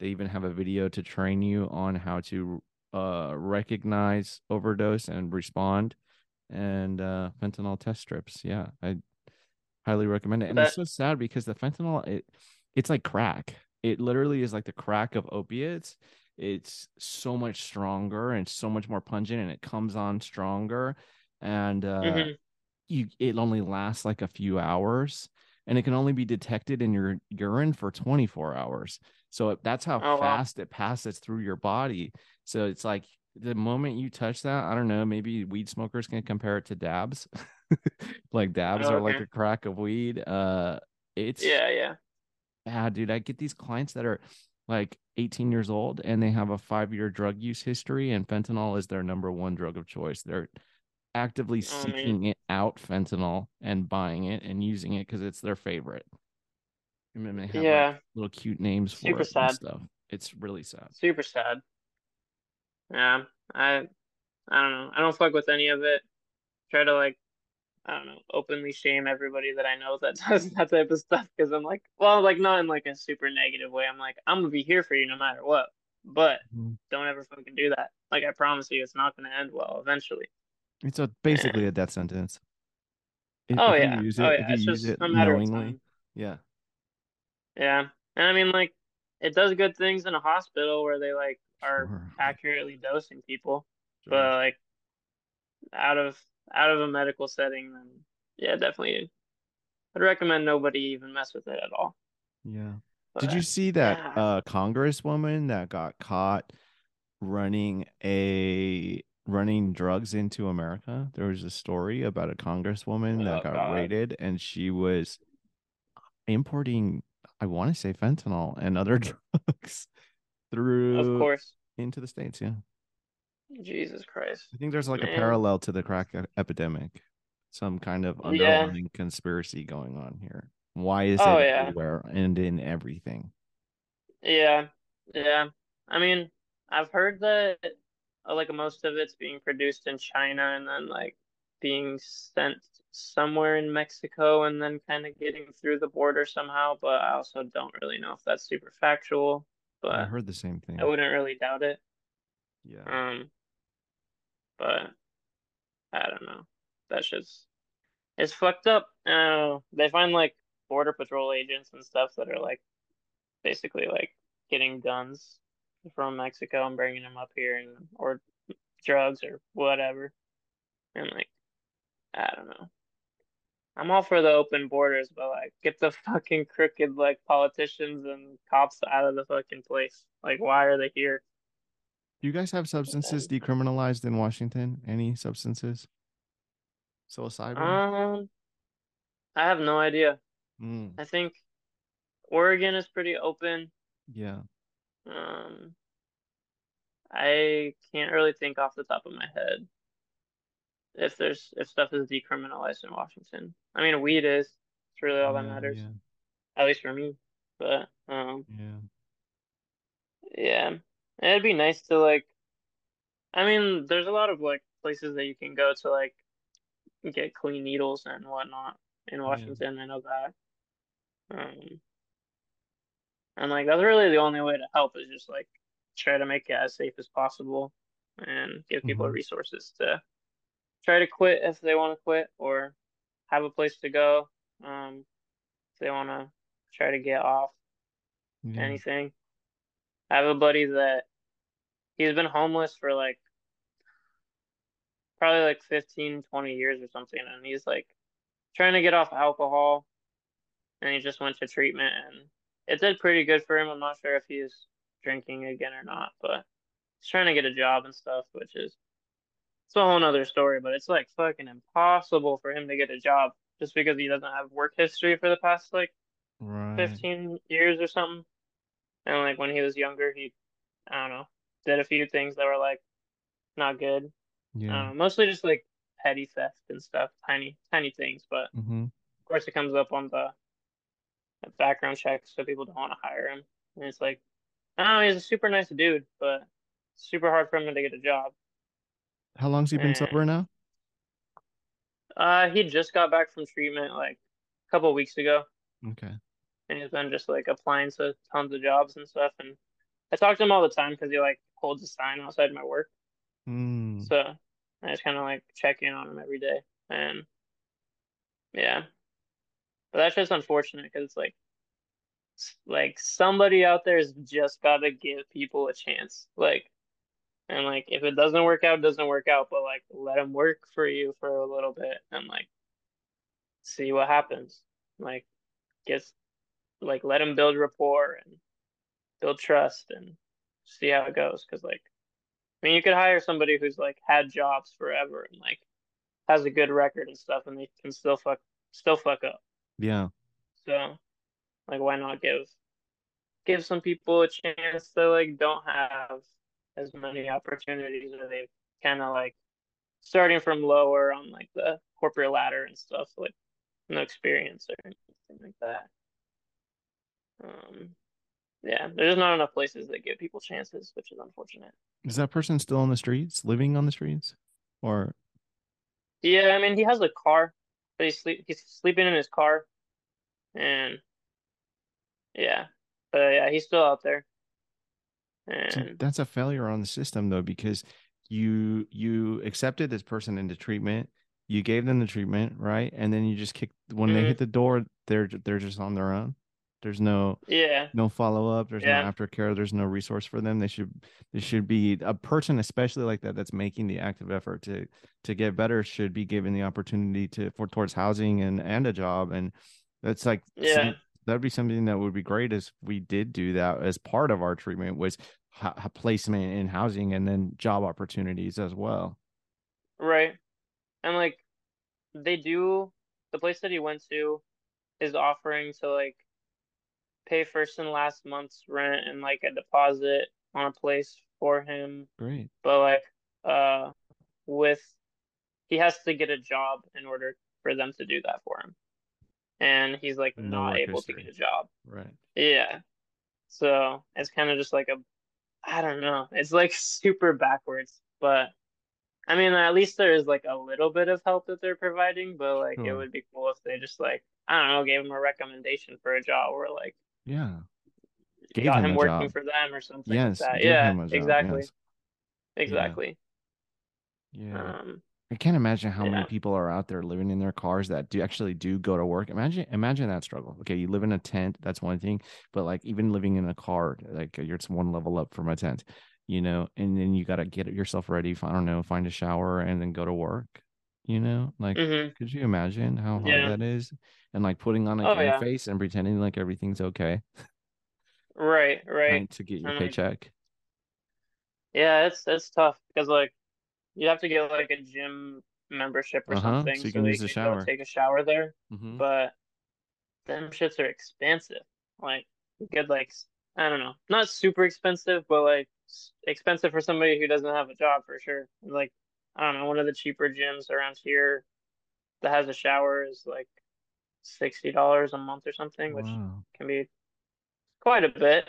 they even have a video to train you on how to uh, recognize overdose and respond. And uh, fentanyl test strips. Yeah, I highly recommend it. And That it's so sad because the fentanyl, it it's like crack. It literally is like the crack of opiates. It's so much stronger and so much more pungent, and it comes on stronger. And uh, mhm. you it only lasts like a few hours and it can only be detected in your urine for 24 hours so it- that's how Oh wow. fast it passes through your body so it's like the moment you touch that i don't know maybe weed smokers can compare it to dabs <laughs> like dabs Oh, are like a crack of weed uh it's Yeah, yeah. bad dude i get these clients that are like 18 years old and they have a five year drug use history and fentanyl is their number one drug of choice they're actively Oh man. seeking it out fentanyl and buying it and using it because it's their favorite. And then they have like Yeah. little cute names for Super it sad. stuff. It's really sad. Super sad. Yeah. I I don't know. I don't fuck with any of it. Try to like I don't know, openly shame everybody that I know that <laughs> does that type of stuff because I'm like, well, like not in like a super negative way. I'm like, I'm gonna be here for you no matter what. But Mhm. don't ever fucking do that. Like I promise you, it's not gonna end well eventually. It's a basically a death sentence. If, oh if yeah, oh it, if yeah, it's just it a matter knowingly, time. yeah. Yeah. And I mean like it does good things in a hospital where they like are Sure. accurately dosing people. Sure. But like out of out of a medical setting, then yeah, definitely I'd recommend nobody even mess with it at all. Yeah. But Did you see that yeah, uh congresswoman that got caught running a running drugs into America? There was a story about a congresswoman that oh got God. raided and she was importing, I want to say fentanyl and other <laughs> drugs through Of course. into the States. Yeah. Jesus Christ. I think there's like a parallel to the crack epidemic, some kind of Yeah. underlying conspiracy going on here. Why is Oh it yeah. everywhere and in everything? Yeah. Yeah. I mean, I've heard that uh, like most of it's being produced in China and then like being sent somewhere in Mexico and then kind of getting through the border somehow, but I also don't really know if that's super factual, But I heard the same thing. I wouldn't really doubt it. Yeah. Um, but I don't know. That's just it's fucked up. Uh, they find like border patrol agents and stuff that are like basically like getting guns from Mexico and bringing them up here and or drugs or whatever. And like I don't know. I'm all for the open borders, but like get the <laughs> fucking crooked like politicians and cops out of the fucking place. Like why are they here? Do you guys have substances decriminalized in Washington? Any substances? Psilocybin? Um, I have no idea. Mm, I think Oregon is pretty open. yeah. Um, I can't really think off the top of my head if there's if stuff is decriminalized in Washington. I mean, weed is. It's really all that Yeah, matters, yeah, at least for me. But um, yeah. yeah, it'd be nice to like. I mean, there's a lot of like places that you can go to like get clean needles and whatnot in Washington. I know that. Um, and like that's really the only way to help is just like try to make it as safe as possible and give people Mhm. resources to try to quit if they want to quit or have a place to go um if they want to try to get off Yeah. anything. I have a buddy that he's been homeless for like probably like 15, 20 years or something and he's like trying to get off alcohol and he just went to treatment and it did pretty good for him. I'm not sure if he's drinking again or not, but he's trying to get a job and stuff, which is it's a whole nother story, but it's like fucking impossible for him to get a job just because he doesn't have work history for the past like Right. 15 years or something. And like when he was younger, he I don't know, did a few things that were like not good. Yeah. know, mostly just like petty theft and stuff, tiny tiny things, but Mm-hmm. of course it comes up on the the background check, so people don't want to hire him. And it's like, I don't know, he's a super nice dude, but super hard for him to get a job. How long's he been And sober now? Uh, he just got back from treatment like a couple weeks ago, Okay. and he's been just like applying to tons of jobs and stuff. And I talk to him all the time because he like holds a sign outside my work. Mm. So I just kind of like check in on him every day. And yeah, but that's just unfortunate because it's like, like somebody out there has just got to give people a chance. Like, and like if it doesn't work out, it doesn't work out. But like let them work for you for a little bit and like see what happens. Like, gets like let them build rapport and build trust and see how it goes. Because like, I mean, you could hire somebody who's like had jobs forever and like has a good record and stuff, and they can still fuck still fuck up. Yeah. So, like, why not give give some people a chance that like don't have as many opportunities, or they've kind of like starting from lower on like the corporate ladder and stuff, like no experience or anything like that. Um, yeah, there's not enough places that give people chances, which is unfortunate. Is that person still on the streets, living on the streets? Or Yeah, I mean, he has a car, but he's sleep he's sleeping in his car, and yeah, but yeah, he's still out there. And that's a failure on the system though, because you you accepted this person into treatment, you gave them the treatment, right? And then you just kick when they Mhm. hit the door, they're they're just on their own. There's no yeah, no follow up, there's Yeah. no aftercare, there's no resource for them. They should they should be a person, especially like that, that's making the active effort to to get better, should be given the opportunity to for towards housing and and a job. And that's like Yeah. That'd be something that would be great if we did do that as part of our treatment was ha- placement in housing and then job opportunities as well. right. And like they do, the place that he went to is offering to like pay first and last month's rent and like a deposit on a place for him, Great. but like uh with he has to get a job in order for them to do that for him. And he's like No not able to get a job. Right. Yeah. So it's kind of just like a, I don't know. It's like <laughs> super backwards, but I mean, at least there is like a little bit of help that they're providing, but like it would be cool if they just like, I don't know, gave him a recommendation for a job or like Yeah. Gave got him him working job. for them or something Yes. like that. Yeah, job, exactly. yes. Exactly. Yeah. Um, I can't imagine how many people are out there living in their cars that do actually do go to work. Imagine imagine that struggle. Okay, you live in a tent, that's one thing, but like even living in a car, like you're it's one level up from a tent, you know, and then you got to get yourself ready, I don't know, find a shower and then go to work, you know? Like mhm. could you imagine how hard Yeah. that is? And like putting on a Oh, yeah. face and pretending like everything's okay, Right, right. trying to get your paycheck. Yeah, it's it's tough because like you have to get like a gym membership or Uh-huh, something so you can that use the you can go shower. take a shower there. Mhm. But them shits are expensive. Like you get like I don't know, not super expensive, but like expensive for somebody who doesn't have a job for sure. Like I don't know, one of the cheaper gyms around here that has a shower is like sixty dollars a month or something, which Wow. can be quite a bit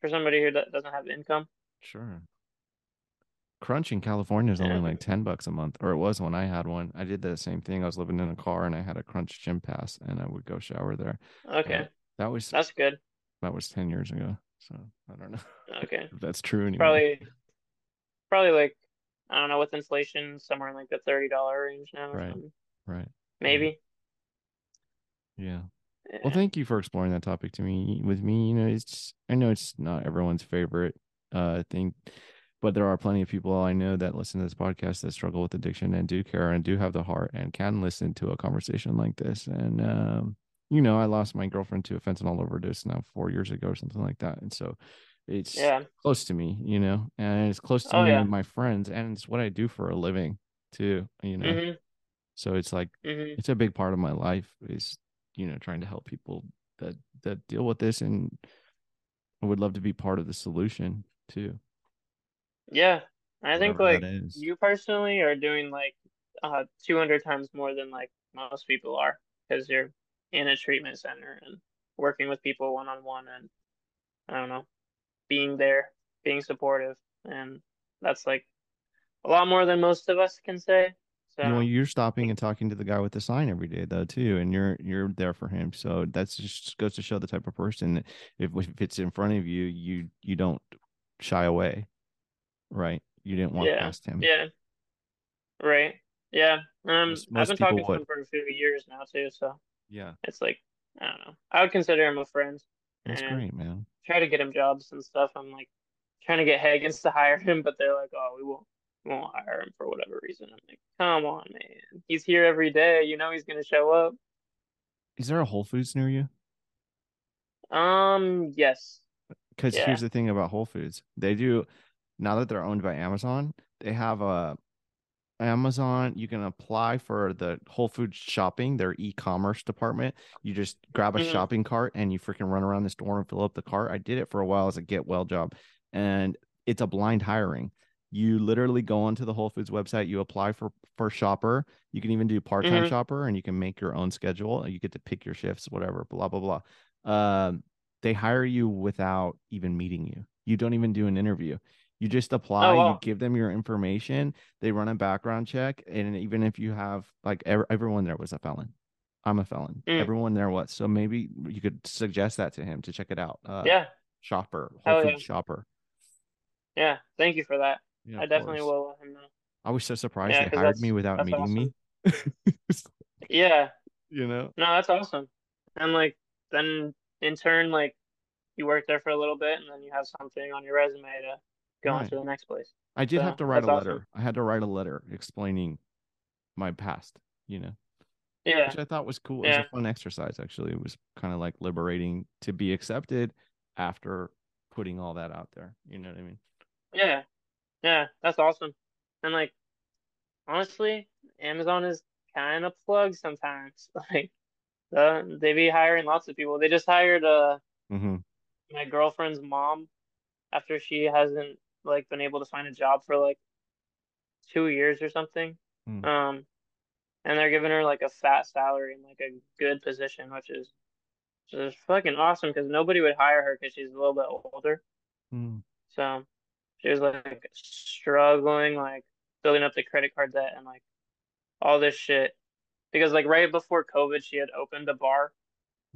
for somebody who do- doesn't have income. Sure. Crunch in California is only Yeah. like 10 bucks a month, or it was when I had one. I did the same thing. I was living in a car and I had a Crunch gym pass and I would go shower there. Okay, that was that's good. that was 10 years ago. So I don't know Okay. <laughs> if that's true anymore. Probably, probably like I don't know with inflation, somewhere in like the thirty dollar range now Right. something. Right. Maybe. Yeah. Yeah. Well, thank you for exploring that topic to me with me. You know, it's I know it's not everyone's favorite uh thing, but there are plenty of people I know that listen to this podcast that struggle with addiction and do care and do have the heart and can listen to a conversation like this. And um, you know, I lost my girlfriend to a fentanyl overdose now four years ago or something like that. And so it's Yeah. close to me, you know, and it's close to Oh, me yeah. and my friends, and it's what I do for a living too, you know. Mhm. So it's like Mhm. it's a big part of my life is you know trying to help people that that deal with this and I would love to be part of the solution too. Yeah. I think like you personally are doing like uh 200 times more than like most people are because you're in a treatment center and working with people one on one and I don't know, being there, being supportive, and that's like a lot more than most of us can say. you know So you're stopping and talking to the guy with the sign every day though too, and you're you're there for him. So that's just goes to show the type of person. that If if it's in front of you, you you don't shy away, right? You didn't walk yeah, past him. yeah, right, yeah. Um, Most I've been talking to him for a few years now too, so Yeah, it's like I don't know. I would consider him a friend that's great, man. try to get him jobs and stuff. I'm like trying to get Higgins to <laughs> hire him, but they're like, oh, we won't. We won't hire him for whatever reason. I'm like, come on, man. He's here every day. You know he's gonna show up. Is there a Whole Foods near you? Um, yes. Because Yeah. here's the thing about Whole Foods. They do now that they're owned by Amazon, they have a Amazon, you can apply for the Whole Foods shopping, their e-commerce department. You just grab a Mhm. shopping cart and you freaking run around the store and fill up the cart. I did it for a while as a get well job. And it's a blind hiring. You literally go onto the Whole Foods website, you apply for for shopper. You can even do part-time Mhm. shopper and you can make your own schedule. and You get to pick your shifts, whatever, blah blah blah. Um, they hire you without even meeting you. You don't even do an interview. You just apply, you wow. give them your information, they run a background check, and even if you have like ev- everyone there was a felon. I'm a felon. Mm. Everyone there was. So maybe you could suggest that to him to check it out. Uh Yeah. shopper, Whole Foods yeah. shopper. Yeah. Thank you for that. Yeah, I definitely course. will let him know. I was so surprised Yeah, they hired me without meeting me. <laughs> Yeah. you know? No, that's awesome. And like then in turn, like you work there for a little bit and then you have something on your resume to go on to the next place. I did So have to write a awesome. letter. I had to write a letter explaining my past, you know, Yeah. which I thought was cool. It was Yeah. a fun exercise, actually. It was kind of like liberating to be accepted after putting all that out there. You know what I mean? Yeah. Yeah. That's awesome. And like honestly, Amazon is kind of plugged sometimes. <laughs> Like the, they be hiring lots of people. They just hired uh Mm-hmm. my girlfriend's mom after she hasn't like been able to find a job for like two years or something. Mm. Um, and they're giving her like a fat salary and like a good position, which is just fucking awesome because nobody would hire her because she's a little bit older. Mm. So she was like struggling, like building up the credit card debt and like all this shit. Because like right before COVID, she had opened a bar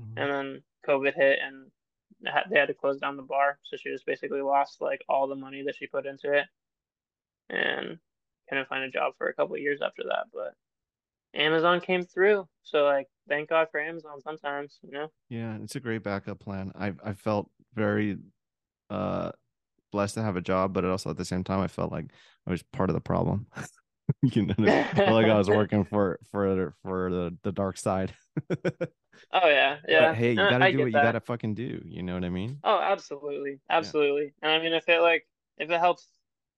Mhm. and then COVID hit and they had to close down the bar. So she just basically lost like all the money that she put into it and couldn't find a job for a couple years after that. But Amazon came through. So like thank God for Amazon sometimes, you know? Yeah, it's a great backup plan. I I felt very uh blessed to have a job, but also at the same time I felt like I was part of the problem. <laughs> <laughs> you know, I mean? I felt like I was <laughs> working for for for the the dark side. <laughs> Oh yeah, yeah. But hey, you Uh, gotta I do what you gotta fucking do. You know what I mean? Oh, absolutely. Absolutely. And I mean if it like if it helps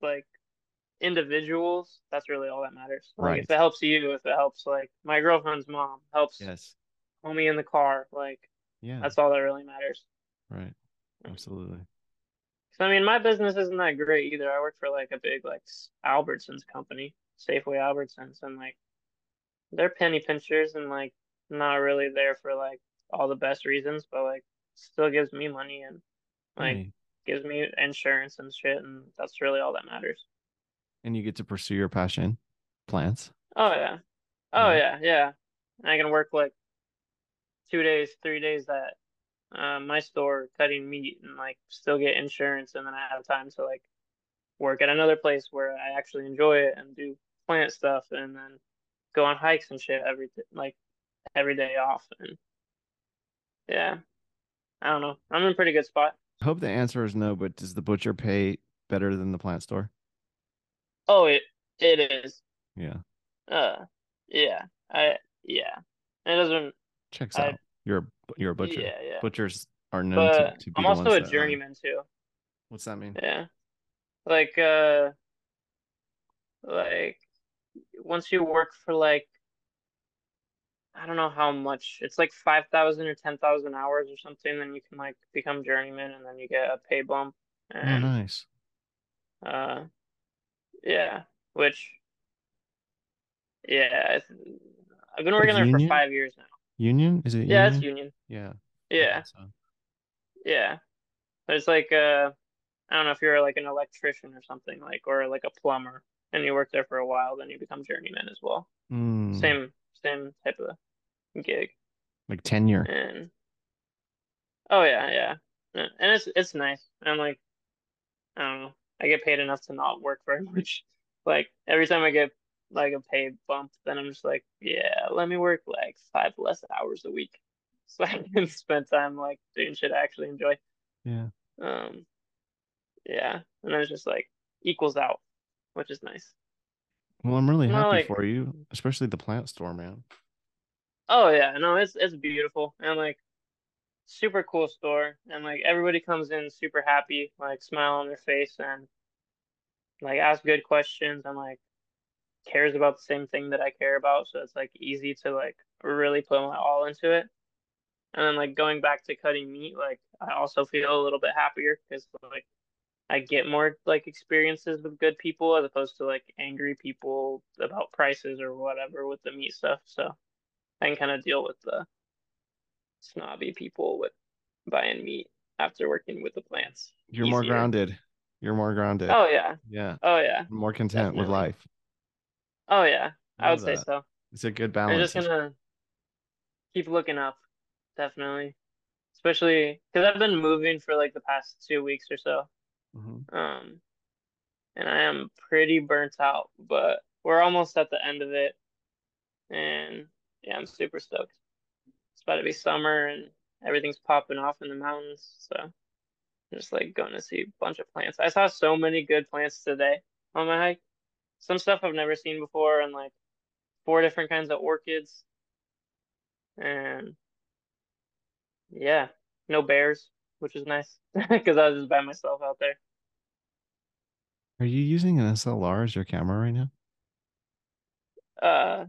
like individuals, that's really all that matters. Like Right. if it helps you, if it helps like my girlfriend's mom, helps Yes. homie in the car, like Yeah. that's all that really matters. right. Absolutely. So I mean my business isn't that great either. I work for like a big like Albertsons company, Safeway Albertsons, and like they're penny pinchers and like not really there for like all the best reasons, but like still gives me money and like Hey, gives me insurance and shit, and that's really all that matters. and you get to pursue your passion, plants. Oh yeah. Oh Yeah. yeah, yeah. And I can work like two days, three days at uh, my store cutting meat and like still get insurance, and then I have time to like work at another place where I actually enjoy it and do plant stuff, and then go on hikes and shit every like every day off, and yeah. I don't know. I'm in a pretty good spot. I hope the answer is no, but does the butcher pay better than the plant store? Oh, it it is. Yeah. Uh, yeah. I yeah. It doesn't. Checks I- out. You're a you're a butcher. Yeah, yeah. Butchers are known to, But to be I'm also a um, journeyman too. what's that mean? Yeah. Like uh like once you work for like I don't know how much it's like 5,000 or 10,000 hours or something then you can like become journeyman and then you get a pay bump Oh, nice. uh yeah which yeah I've been working there for 5 years now. Union? Is it Yeah, union? it's union. Yeah. Yeah. So, Yeah. But it's like uh I don't know if you're like an electrician or something like or like a plumber and you work there for a while then you become journeyman as well. Mm, Same same type of gig. like tenure. And oh yeah, yeah. Yeah, And it's it's nice. And I'm like I don't know. I get paid enough to not work very <laughs> much. Like every time I get like a pay bump, then I'm just like, yeah, let me work like five less hours a week. <laughs> So I can spend time like doing shit I actually enjoy. Yeah. Um yeah. And then it's just like equals out, which is nice. Well, I'm really happy like- for you, especially the plant store, man. Oh yeah, no, it's it's beautiful and like super cool store and like everybody comes in super happy, like smile on their face and like ask good questions and like cares about the same thing that I care about, so it's like easy to like really put my all into it. And then like going back to cutting meat, like I also feel a little bit happier because like I get more like experiences with good people as opposed to like angry people about prices or whatever with the meat stuff. So I can kind of deal with the snobby people with buying meat after working with the plants. You're more grounded. You're more grounded. Oh yeah. Yeah. Oh yeah. More content with life. Oh yeah. I would Love say so. It's a good balance. I'm just gonna keep looking up, definitely. Especially because I've been moving for like the past two weeks or so. Mhm. Um, and I am pretty burnt out, but we're almost at the end of it. And yeah, I'm super stoked. It's about to be summer and everything's popping off in the mountains. So I'm just like going to see a bunch of plants. I saw so many good plants today on my hike. Some stuff I've never seen before, and like four different kinds of orchids. And yeah, no bears, which is nice <laughs> because I was just by myself out there. Are you using an SLR as your camera right now? Uh,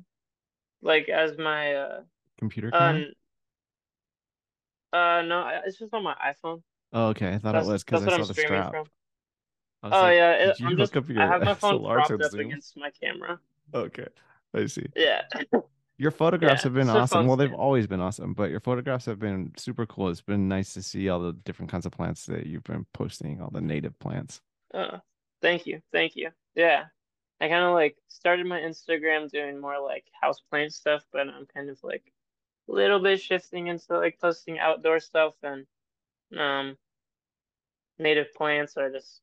like as my uh, Computer uh, camera? n- uh, no, it's just on my iPhone. oh, okay. I thought That's it was because I saw I'm the streaming strap. from. Oh like, yeah, it, I'm just I have my phone propped up Zoom? against my camera. Okay. I see. Yeah. <laughs> Your photographs Yeah, have been awesome. fun Well, they've always been awesome, but your photographs have been super cool. It's been nice to see all the different kinds of plants that you've been posting, all the native plants. Oh, thank you, thank you. Yeah, I kind of like started my Instagram doing more like house plant stuff, but I'm kind of like a little bit shifting into like posting outdoor stuff and um native plants or just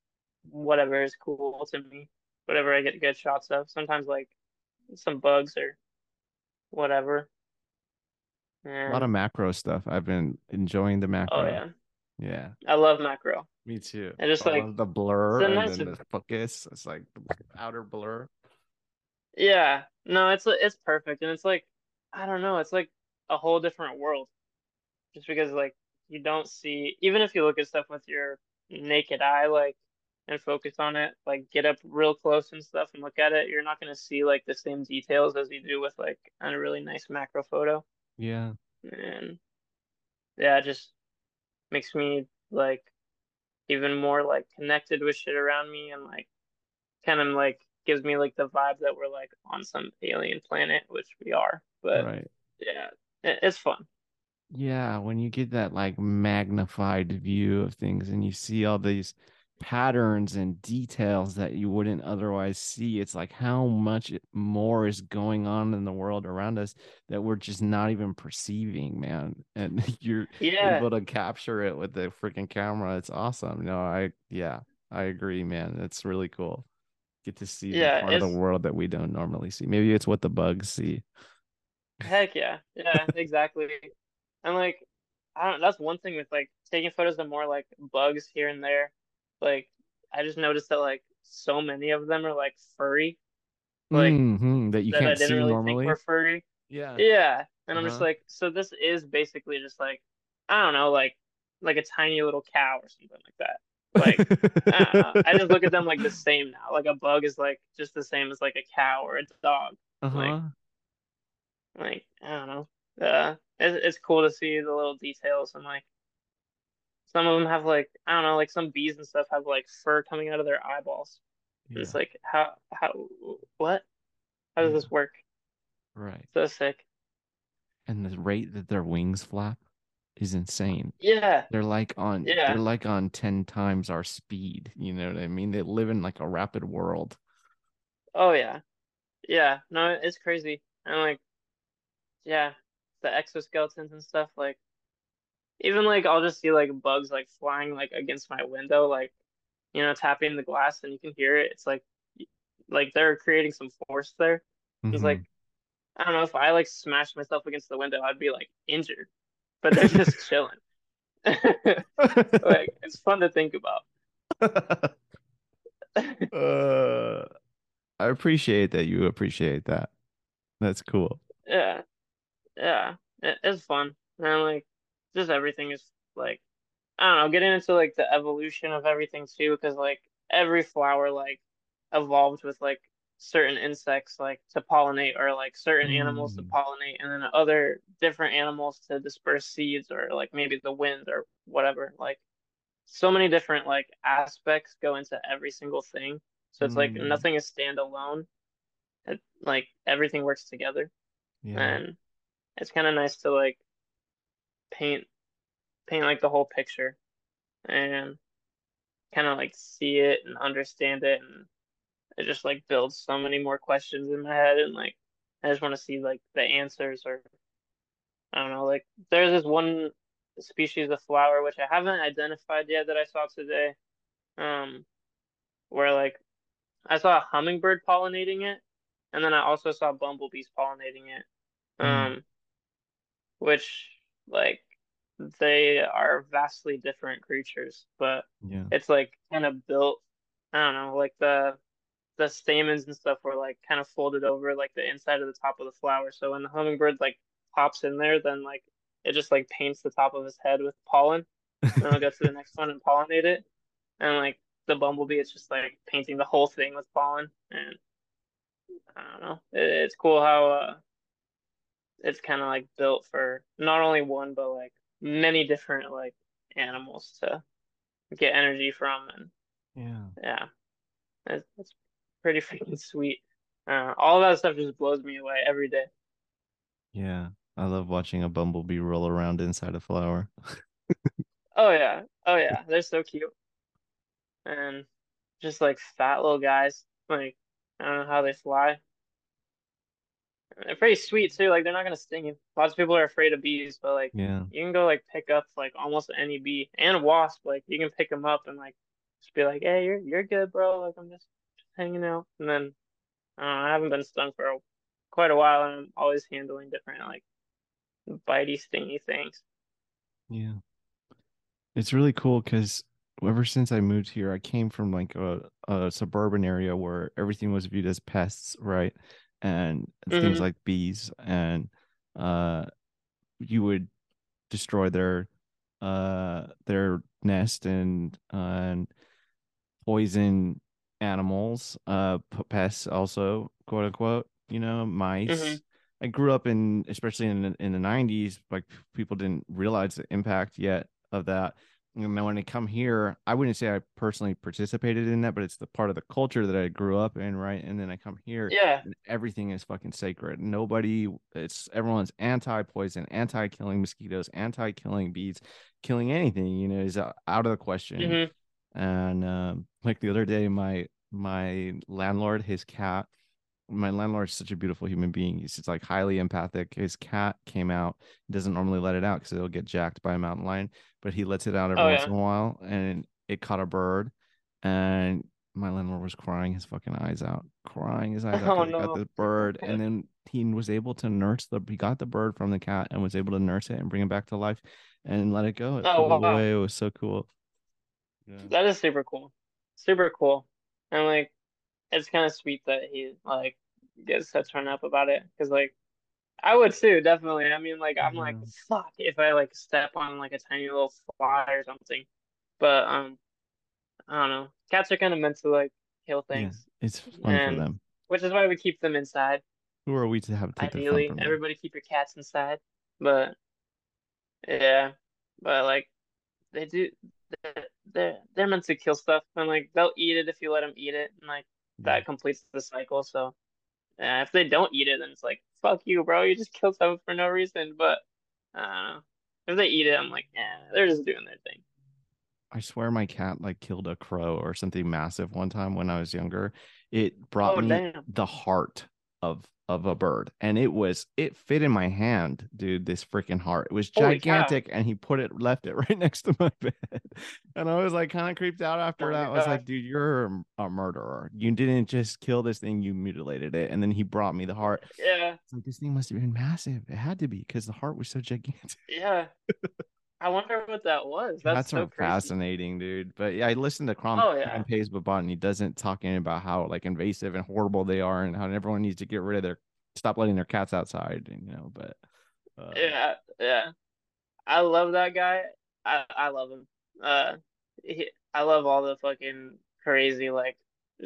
whatever is cool to me, whatever I get good shots of. Sometimes like some bugs or whatever. A lot of macro stuff. I've been enjoying the oh, macro. oh yeah, Yeah, I love macro. me too. I just, I like, the blur and then the focus. It's like the outer blur. Yeah, no, it's it's perfect, and it's like I don't know, it's like a whole different world, just because like you don't see, even if you look at stuff with your naked eye, like and focus on it, like get up real close and stuff and look at it, you're not gonna see like the same details as you do with like a really nice macro photo, Yeah. and yeah, it just makes me like even more like connected with shit around me and like kind of like gives me like the vibe that we're like on some alien planet, which we are. But right. yeah, it, it's fun. Yeah, when you get that like magnified view of things and you see all these patterns and details that you wouldn't otherwise see, it's like how much more is going on in the world around us that we're just not even perceiving, man. And <laughs> you're Yeah, able to capture it with the freaking camera. It's awesome. No, I yeah, I agree, man. It's really cool. Get to see Yeah, the part of the world that we don't normally see. Maybe it's what the bugs see. heck yeah, yeah, exactly. And like, I don't. That's one thing with like taking photos of more like bugs here and there. Like, I just noticed that like so many of them are like furry Like, Mhm, that you that can't didn't see really normally. think were furry. Yeah. Yeah, and I'm just Uh-huh. like, so this is basically just like, I don't know, like like a tiny little cow or something like that. Like, <laughs> I don't know. I just look at them like the same now. Like a bug is like just the same as like a cow or a dog. uh-huh. Like I don't know. Uh, it's it's cool to see the little details and like some of them have like I don't know, like some bees and stuff have like fur coming out of their eyeballs. yeah. It's like how how what? How does Yeah. this work? right. So sick. And the rate that their wings flap is insane. Yeah, They're like on Yeah. they're like on 10 times our speed, you know what I mean? They live in like a rapid world. Oh yeah. yeah, no, it's crazy. And like, yeah, the exoskeletons and stuff, like even like I'll just see like bugs like flying like against my window, like you know, tapping the glass and you can hear it. It's like like they're creating some force there. It's Mhm. like I don't know if I like smashed myself against the window, I'd be like injured. But they're just <laughs> chilling. <laughs> Like it's fun to think about. <laughs> uh, I appreciate that you appreciate that. That's cool. Yeah, yeah, it, it's fun. And like just everything is like I don't know, getting into like the evolution of everything too, because like every flower like evolved with like certain insects like to pollinate or like certain animals to Mm. pollinate and then other different animals to disperse seeds or like maybe the wind or whatever. Like so many different like aspects go into every single thing. So it's like Mm. nothing is standalone. It, like everything works together. Yeah. And it's kind of nice to like paint paint like the whole picture and kind of like see it and understand it and it just like builds so many more questions in my head and like I just want to see like the answers or I don't know like there's this one species of flower which I haven't identified yet that I saw today um where like I saw a hummingbird pollinating it and then I also saw bumblebees pollinating it Mm. um which like they are vastly different creatures but Yeah. it's like kind of built I don't know like the the stamens and stuff were like kind of folded over like the inside of the top of the flower. So when the hummingbird like pops in there, then like it just like paints the top of his head with pollen. <laughs> Then I'll go to the next one and pollinate it. And like the bumblebee, it's just like painting the whole thing with pollen. And I don't know. It, it's cool how uh it's kind of like built for not only one but like many different like animals to get energy from. And Yeah. yeah, it's, it's pretty freaking sweet. Uh, all that stuff just blows me away every day. Yeah. I love watching a bumblebee roll around inside a flower. <laughs> Oh yeah, oh yeah, they're so cute and just like fat little guys. Like I don't know how they fly. They're pretty sweet too. Like they're not gonna sting you. Lots of people are afraid of bees, but like Yeah. you can go like pick up like almost any bee and wasp. Like you can pick them up and like just be like, hey, you're you're good, bro. Like I'm just, just hanging out. And then I know, I haven't been stung for a, quite a while, and I'm always handling different like bitey, stingy things. Yeah. It's really cool because ever since I moved here, I came from like a, a suburban area where everything was viewed as pests, right? And things hmm like bees, and uh, you would destroy their uh their nest and uh, and poison animals, uh, pests also, quote unquote, you know, mice. I grew up in, especially in in the '90s, like people didn't realize the impact yet of that. And then when I come here, I wouldn't say I personally participated in that, but it's the part of the culture that I grew up in, right? And then I come here, Yeah. and everything is fucking sacred. Nobody, it's everyone's anti-poison, anti-killing mosquitoes, anti-killing bees, killing anything, you know, is out out of the question hmm and um, like the other day my my landlord his cat my landlord is such a beautiful human being he's just like highly empathic his cat came out he doesn't normally let it out because it'll get jacked by a mountain lion but he lets it out every Oh once yeah. in a while and it caught a bird and my landlord was crying his fucking eyes out crying his eyes <laughs> out Oh because he got no. this <laughs> bird and then he was able to nurse the he got the bird from the cat and was able to nurse it and bring it back to life and let it go it Oh flew wow. away it was so cool yeah That is super cool. Super cool. And like it's kind of sweet that he like gets so torn up about it because like I would too, definitely. I mean like I'm like fuck if I like step on like a tiny little fly or something. But um I don't know. Cats are kind of meant to like kill Yeah, things it's fun for them. which is why we keep them inside. Who are we to have take Ideally, everybody keep your cats inside. But yeah, but like they do they're they're, they're meant to kill stuff and like they'll eat it if you let them eat it and like Yeah, that completes the cycle so yeah, if they don't eat it then it's like fuck you bro. You just killed something for no reason. But I don't know. If they eat it I'm like yeah they're just doing their thing. I swear my cat like killed a crow or something massive one time when I was younger. It brought oh me damn. the heart of of a bird and it was it fit in my hand dude this freaking heart. It was gigantic and he put it left it <laughs> right next to my <laughs> bed and i was like kind of creeped out after Oh that. I was like dude you're a, a murderer. You didn't just kill this thing you mutilated it and then he brought me the heart. Yeah, it's like this thing must have been massive. It had to be because the heart was so gigantic. Yeah. <laughs> I wonder what that was. That's Cats so fascinating, dude. But yeah, I listened to Crime Oh, yeah. Pays Babot, and he doesn't talk any about how like invasive and horrible they are, and how everyone needs to get rid of their stop letting their cats outside. You know, but uh, Yeah, yeah. I love that guy. I I love him. Uh, he, I love all the fucking crazy like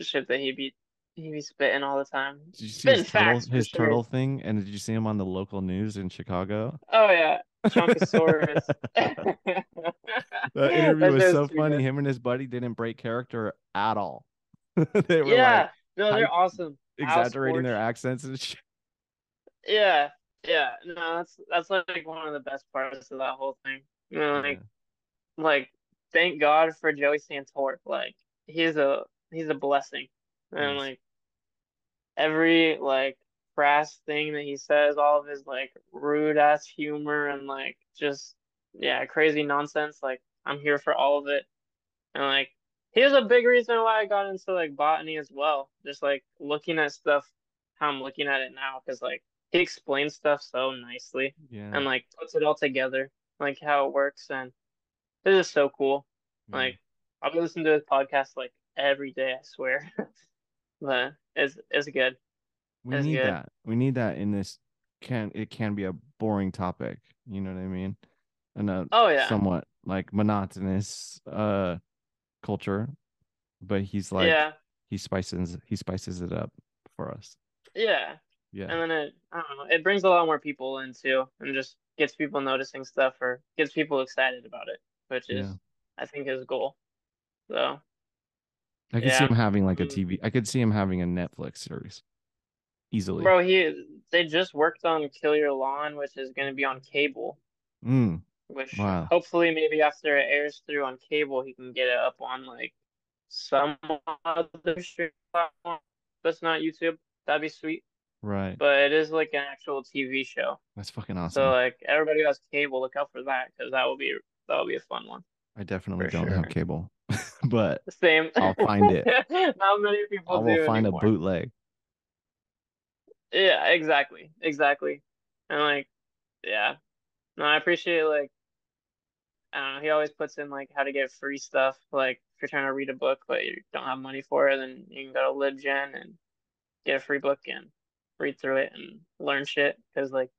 shit that he be he be spitting all the time. Did you see his turtle, his sure. turtle thing? And did you see him on the local news in Chicago? Oh yeah, Chunkosaurus. <laughs> That interview was so funny. good. Him and his buddy didn't break character at all. <laughs> they were Yeah, like no, they're awesome. Exaggerating their accents and shit. Yeah, yeah. No, that's that's like one of the best parts of that whole thing. You know, like like thank God for Joey Santore. Like he's a he's a blessing. And Yes. like every like crass thing that he says, all of his like rude ass humor and like just yeah, crazy nonsense, like I'm here for all of it. And like here's a big reason why I got into like botany as well. Just like looking at stuff how I'm looking at it now, because like he explains stuff so nicely Yeah. and like puts it all together, like how it works, and it is just so cool. yeah. Like I'll be listening to his podcast like every day, I swear. <laughs> but it's it's good. We it's need good. that. We need that in this can it can be a boring topic. You know what I mean? And a Oh yeah, somewhat like monotonous uh culture. But he's like yeah, he spices he spices it up for us. yeah. Yeah. And then it I don't know, it brings a lot more people in too, and just gets people noticing stuff or gets people excited about it, which is Yeah. I think his goal. So I could see him having like a Mm. TV. I could see him having a Netflix series easily. bro, he they just worked on Kill Your Lawn, which is gonna be on cable. Mm, which Wow. hopefully maybe after it airs through on cable, he can get it up on like some other streaming platform that's not YouTube. That'd be sweet. right. But it is like an actual TV show, That's fucking awesome. so like everybody who has cable, look out for that because that will be that will be a fun one. I definitely for don't sure. have cable, <laughs> but Same. I'll find it. <laughs> Not many people I will do find anymore. a bootleg. Yeah, exactly, exactly. And like, yeah, no, I appreciate like, I don't know. He always puts in like how to get free stuff. Like if you're trying to read a book but you don't have money for it, then you can go to LibGen and get a free book and read through it and learn shit. Because like,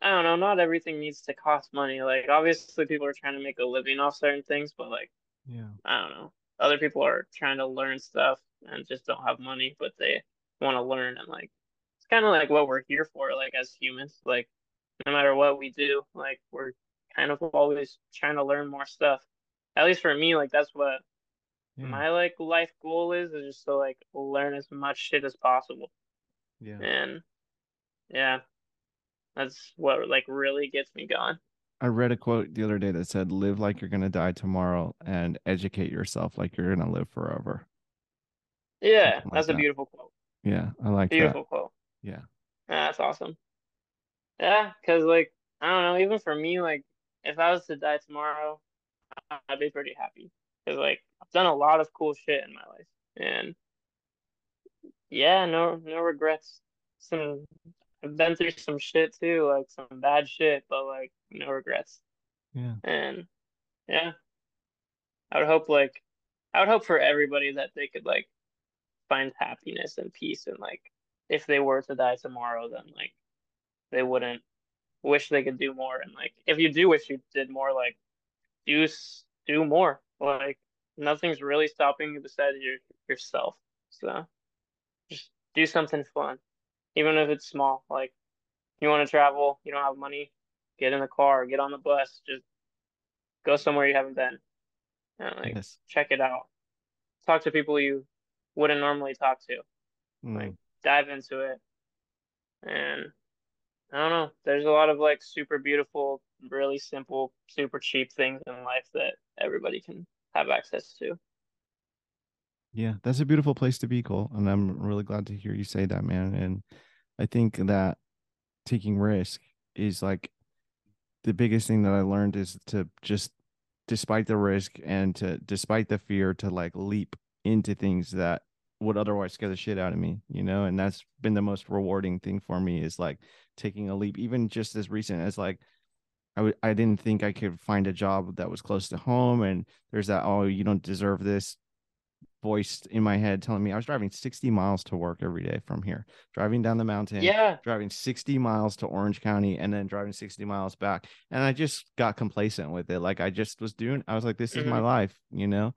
I don't know, not everything needs to cost money. Like obviously people are trying to make a living off certain things, but like Yeah. I don't know. Other people are trying to learn stuff and just don't have money, but they want to learn and like kind of like what we're here for, like as humans. Like no matter what we do, like we're kind of always trying to learn more stuff. At least for me, like that's what Yeah. my like life goal is, is just to like learn as much shit as possible. yeah. And yeah, that's what like really gets me going. I read a quote the other day that said, "Live like you're gonna die tomorrow, and educate yourself like you're gonna live forever." Yeah, like that's a beautiful quote. Yeah, I like Beautiful quote. Yeah. Yeah, that's awesome. Yeah, because like I don't know, even for me, like if I was to die tomorrow, I'd be pretty happy because like I've done a lot of cool shit in my life, and yeah, no no regrets. Some I've been through some shit too, like some bad shit, but like no regrets. Yeah. And yeah, I would hope like I would hope for everybody that they could like find happiness and peace and like if they were to die tomorrow, then like they wouldn't wish they could do more. And like if you do wish you did more, like do do more. Like nothing's really stopping you besides your yourself. So just do something fun, even if it's small. Like you want to travel, you don't have money, get in the car, get on the bus, just go somewhere you haven't been, and like Yes. check it out. Talk to people you wouldn't normally talk to. Mm. Like dive into it. And I don't know, there's a lot of like super beautiful, really simple, super cheap things in life that everybody can have access to. Yeah, that's a beautiful place to be, Cole, and I'm really glad to hear you say that, man. And I think that taking risk is like the biggest thing that I learned is to just despite the risk and to despite the fear to like leap into things that would otherwise scare the shit out of me, you know, and that's been the most rewarding thing for me is like taking a leap, even just as recent as like I w- I didn't think I could find a job that was close to home, and there's that oh you don't deserve this voice in my head telling me I was driving 60 miles to work every day from here, driving down the mountain, Yeah. driving 60 miles to Orange County, and then driving 60 miles back, and I just got complacent with it. Like I just was doing, I was like, this is my hmm life, you know,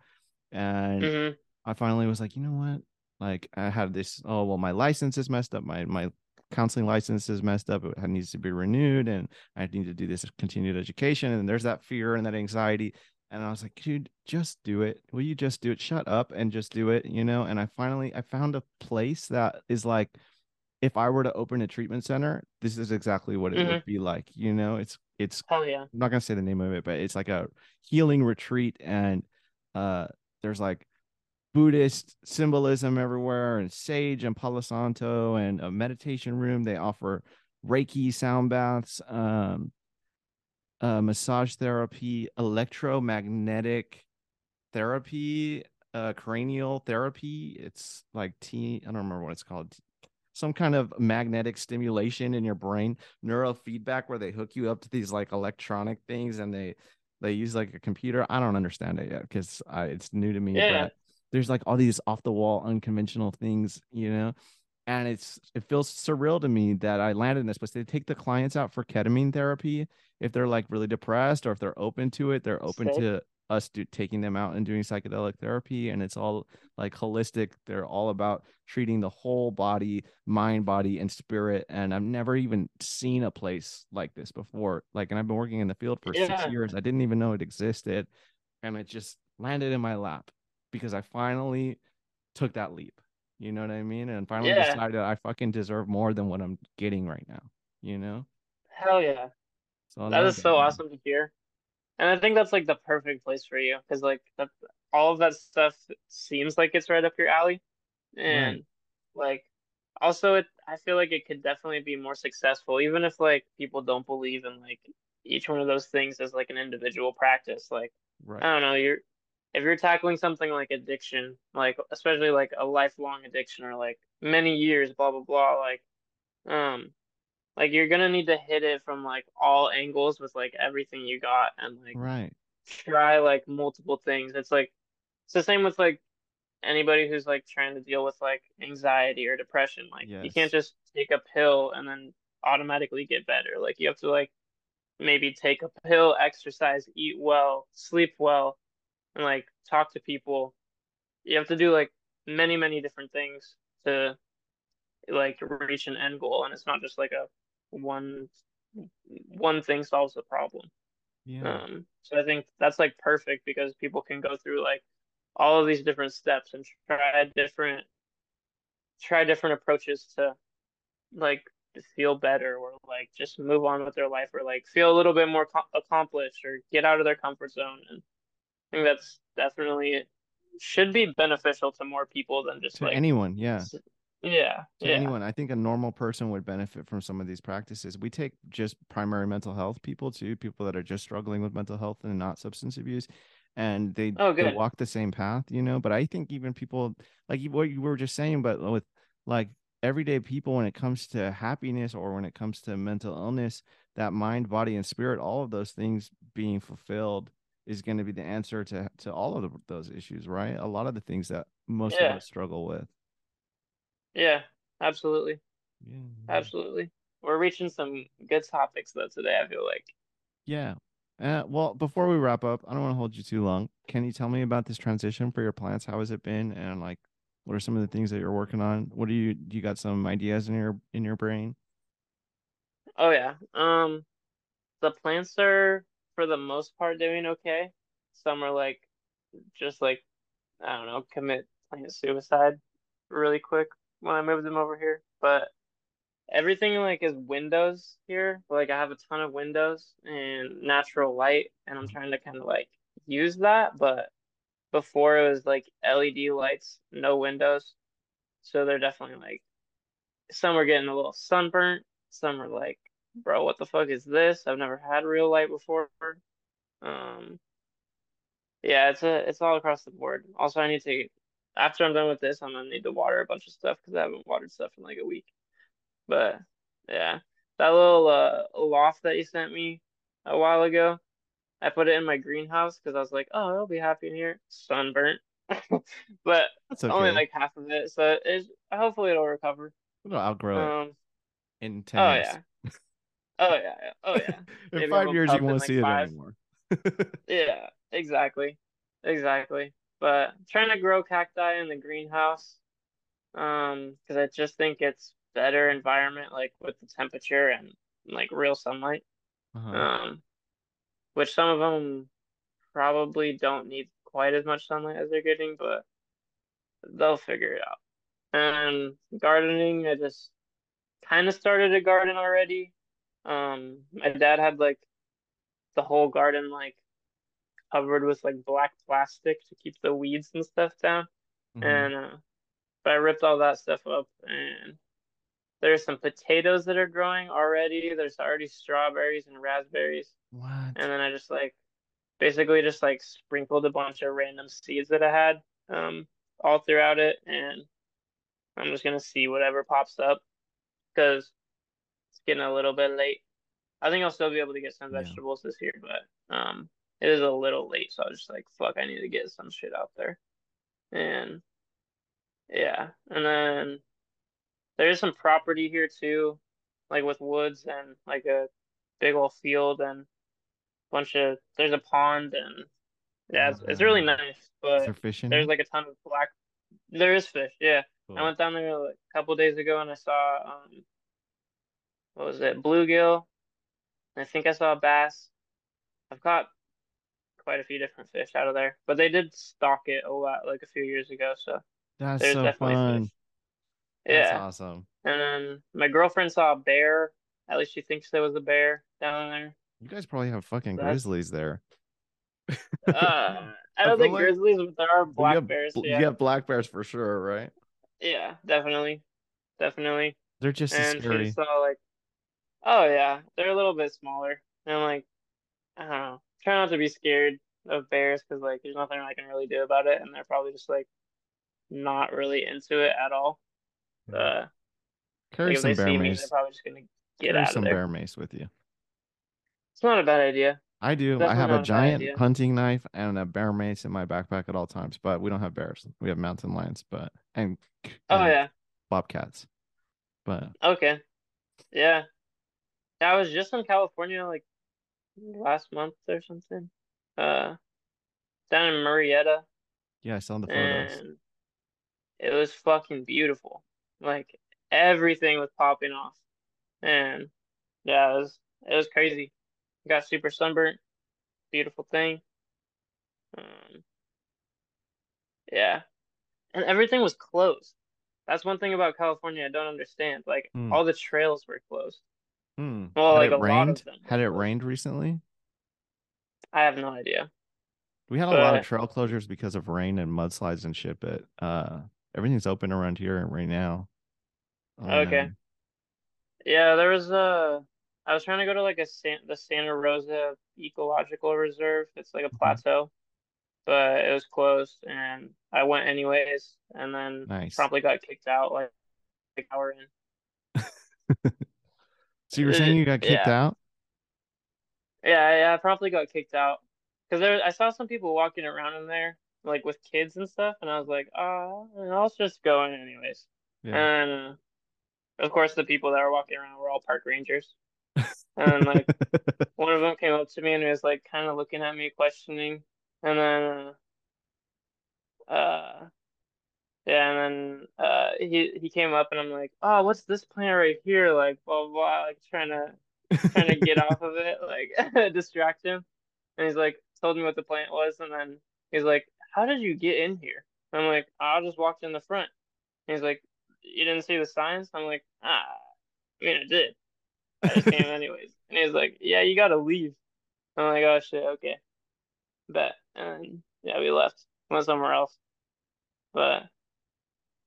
and hmm I finally was like, you know what? Like I had this, oh well, my license is messed up. My my counseling license is messed up. It needs to be renewed, and I need to do this continued education. And there's that fear and that anxiety. And I was like, dude, just do it. Will you just do it? Shut up and just do it, you know? And I finally I found a place that is like if I were to open a treatment center, this is exactly what it hmm would be like. You know, it's it's Hell yeah. I'm not gonna say the name of it, but it's like a healing retreat, and uh, there's like Buddhist symbolism everywhere, and sage and Palo Santo, and a meditation room. They offer Reiki sound baths, um, uh, massage therapy, electromagnetic therapy, uh, cranial therapy. It's like T. I don't remember what it's called. Some kind of magnetic stimulation in your brain, neurofeedback, where they hook you up to these like electronic things, and they they use like a computer. I don't understand it yet because it's new to me, Yeah. but there's like all these off the wall, unconventional things, you know. And it's it feels surreal to me that I landed in this place. They take the clients out for ketamine therapy if they're like really depressed or if they're open to it. They're open Sick. to us do, taking them out and doing psychedelic therapy and it's all like holistic they're all about treating the whole body mind body and spirit and i've never even seen a place like this before like and i've been working in the field for six years i didn't even know it existed and it just landed in my lap because i finally took that leap you know what i mean and finally Yeah. decided i fucking deserve more than what i'm getting right now you know Hell yeah. so That is so man. awesome to hear. And I think that's like the perfect place for you because like that all of that stuff seems like it's right up your alley. right And like also it I feel like it could definitely be more successful even if like people don't believe in like each one of those things as like an individual practice. Like right I don't know, you're if you're tackling something like addiction, like especially like a lifelong addiction or like many years, blah blah blah, like um like you're gonna need to hit it from like all angles with like everything you got and like right try like multiple things. It's like it's the same with like anybody who's like trying to deal with like anxiety or depression. Like you can't just take a pill and then automatically get better. Like you have to like maybe take a pill, exercise, eat well, sleep well, and like talk to people. You have to do like many, many different things to like reach an end goal, and it's not just like a one one thing solves the problem. yeah Um, so I think that's like perfect because people can go through like all of these different steps and try different try different approaches to like feel better or like just move on with their life or like feel a little bit more co accomplished or get out of their comfort zone. And I think that's definitely should be beneficial to more people than just to like anyone yeah yeah, to yeah. anyone. I think a normal person would benefit from some of these practices. We take just primary mental health people too, people that are just struggling with mental health and not substance abuse, and they Oh, they walk the same path, you know. But I think even people like what you were just saying, but with like everyday people, when it comes to happiness or when it comes to mental illness, that mind, body, and spirit, all of those things being fulfilled is going to be the answer to to all of the, those issues, right? A lot of the things that most of us struggle with. yeah, absolutely. Yeah. Absolutely. We're reaching some good topics though today, I feel like. Yeah. Uh, well, before we wrap up, I don't want to hold you too long. Can you tell me about this transition for your plants? How has it been? And like, what are some of the things that you're working on? What do you, do you got some ideas in your, in your brain? Oh yeah. Um, the plants are for the most part doing okay. Some are like just like I don't know, commit plant suicide really quick when I moved them over here. But everything like is windows here. Like I have a ton of windows and natural light, and I'm trying to kind of like use that. But before it was like LED lights, no windows. So they're definitely like some are getting a little sunburnt. Some are like, bro, what the fuck is this? I've never had real light before. Um, yeah, it's a it's all across the board. Also, I need to after I'm done with this, I'm gonna need to water a bunch of stuff because I haven't watered stuff in like a week. But yeah, that little uh loft that you sent me a while ago, I put it in my greenhouse because I was like, oh, it'll be happy in here. Sunburnt, <laughs> but That's okay. only like half of it, so it's hopefully it'll recover. It'll outgrow it Um, in 10 oh years. yeah, oh yeah, yeah. oh yeah. <laughs> in Maybe five years, you won't like, see it five. anymore. <laughs> Yeah, exactly. Exactly. But trying to grow cacti in the greenhouse, um, because I just think it's better environment, like with the temperature and like real sunlight. Uh-huh. Um, which some of them probably don't need quite as much sunlight as they're getting, but they'll figure it out. And gardening, I just kind of started a garden already. Um, my dad had like the whole garden like covered with like black plastic to keep the weeds and stuff down. Mhm. And uh, but I ripped all that stuff up and there's some potatoes that are growing already. There's already strawberries and raspberries. What? And then I just like basically just like sprinkled a bunch of random seeds that I had um all throughout it and I'm just gonna see whatever pops up because getting a little bit late. I think I'll still be able to get some Yeah. vegetables this year, but um it is a little late, so I was just like, fuck, I need to get some shit out there. And yeah, and then there's some property here too, like with woods and like a big old field and bunch of there's a pond and yeah, it's, it's really nice, Is but there there's like a ton of black. There is fish, yeah. I went down there like a couple days ago and I saw um what was it, bluegill. I think I saw a bass. I've caught quite a few different fish out of there, but they did stock it a lot like a few years ago, so That's there's so definitely fun. fish. That's Yeah. awesome. And then my girlfriend saw a bear. At least she thinks there was a bear down there. You guys probably have fucking That's- grizzlies there. Uh, I <laughs> I don't feel think like- grizzlies, but there are black have bears. Yeah, You have black bears for sure, right? yeah, definitely, definitely. They're just And scary. she saw like, oh yeah, they're a little bit smaller. And I'm like, I don't know. Try not to be scared of bears because like there's nothing I can really do about it, and they're probably just like not really into it at all. Uh, Carry like some bear see me, mace. they're probably just gonna get Carry out of some bear mace with you. It's not a bad idea. I do. I have a a giant idea. hunting knife and a bear mace in my backpack at all times, but we don't have bears. We have mountain lions, but and, Oh yeah. bobcats. But Okay. Yeah. I was just in California like last month or something. Uh, down in Murrieta. yeah, I saw the photos. and it was fucking beautiful. Like everything was popping off, and yeah, it was it was crazy. Got super sunburnt. Beautiful thing. Um, yeah, and everything was closed. That's one thing about California I don't understand. Like Hmm. all the trails were closed. Hmm. Well, Had like it a lot of rained? them Had it rained recently? I have no idea. We had a lot of trail closures because of rain and mudslides and shit, but uh everything's open around here right now. Okay. Um, Yeah, there was a. I was trying to go to like a San, the Santa Rosa Ecological Reserve. It's like a Mhm. plateau, but it was closed, and I went anyways, and then Nice. promptly got kicked out like an hour in. <laughs> So you were saying you got kicked Yeah. out? Yeah, yeah, I probably got kicked out because there I saw some people walking around in there like with kids and stuff, and I was like, oh, I'll just go in anyways. Yeah. And uh, of course, the people that were walking around were all park rangers. <laughs> And like one of them came up to me and was like kind of looking at me, questioning. And then, uh, uh, yeah, and then uh, he he came up and I'm like, oh, what's this plant right here? Like, blah blah, blah like trying to trying to get off of it, like <laughs> distract him. And he's like, told me what the plant was, and then he's like, how did you get in here? I'm like, I just walked in the front. And he's like, you didn't see the signs? I'm like, ah, I mean, I did. I just came <laughs> anyways. And he's like, yeah, you gotta leave. I'm like, oh shit, okay. Bet. And yeah, we left. Went somewhere else. But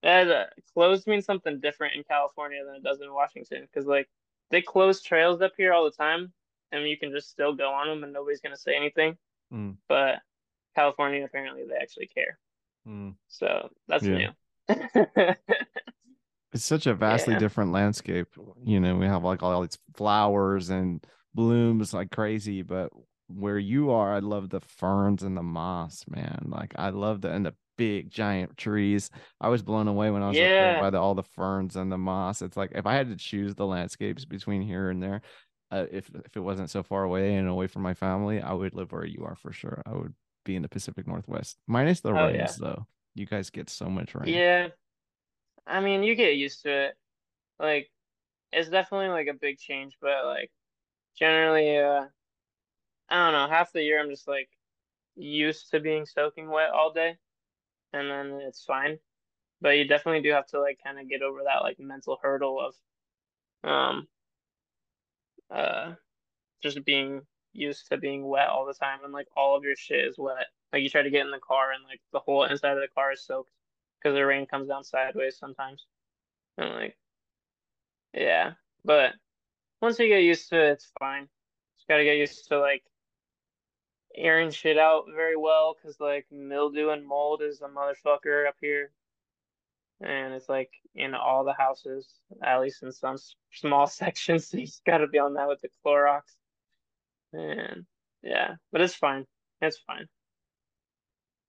And, uh, closed means something different in California than it does in Washington because like they close trails up here all the time and you can just still go on them and nobody's gonna say anything. Mm. But California apparently they actually care. Mm. So that's Yeah. new. <laughs> It's such a vastly Yeah. different landscape. You know, we have like all these flowers and blooms like crazy, but where you are, I love the ferns and the moss, man. Like I love the and the big giant trees. I was blown away when I was up there Yeah. by the all the ferns and the moss. It's like if I had to choose the landscapes between here and there, uh, if if it wasn't so far away and away from my family, I would live where you are for sure. I would be in the Pacific Northwest, minus the Oh, rains yeah. though. You guys get so much rain. Yeah. I mean, you get used to it. Like, it's definitely like a big change, but like generally, uh, I don't know, half the year I'm just like used to being soaking wet all day, and then it's fine. But you definitely do have to like kind of get over that like mental hurdle of um uh just being used to being wet all the time and like all of your shit is wet. Like you try to get in the car and like the whole inside of the car is soaked because the rain comes down sideways sometimes. And like, yeah, but once you get used to it, it's fine. Just gotta get used to like airing shit out very well because like mildew and mold is a motherfucker up here. And it's like in all the houses, at least in some small <laughs> sections. So you just gotta be on that with the Clorox. And yeah, but it's fine. It's fine.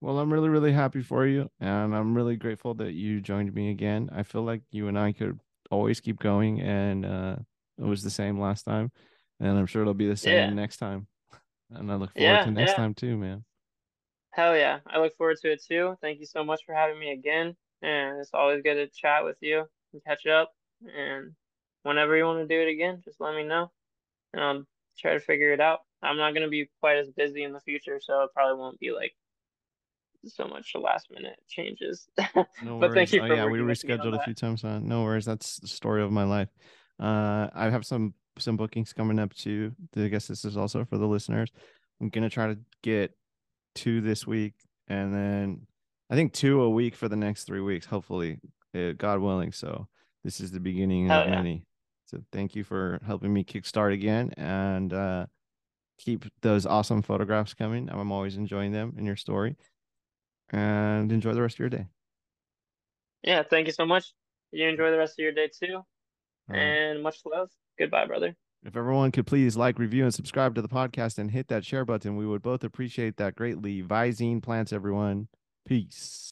Well, I'm really, really happy for you. And I'm really grateful that you joined me again. I feel like you and I could always keep going. And uh, it was the same last time. And I'm sure it'll be the same Yeah. next time. And I look forward Yeah, to next yeah. time too, man. Hell yeah. I look forward to it too. Thank you so much for having me again. And it's always good to chat with you and catch up. And whenever you want to do it again, just let me know. And I'll try to figure it out. I'm not going to be quite as busy in the future, so it probably won't be like so much last minute changes. <laughs> No But thank worries. you oh, yeah, we working with me on rescheduled a few times. Uh, no worries. That's the story of my life. Uh, I have some some bookings coming up too. I guess this is also for the listeners. I'm gonna try to get two this week, and then I think two a week for the next three weeks. Hopefully, uh, God willing. So this is the beginning Hell of yeah. many. So thank you for helping me kickstart again, and uh, keep those awesome photographs coming. I'm always enjoying them in your story, and enjoy the rest of your day. Yeah, thank you so much. You enjoy the rest of your day too. Uh, And much love. Goodbye, brother. If everyone could please like, review, and subscribe to the podcast and hit that share button, we would both appreciate that greatly. Vyezene plants, everyone. Peace.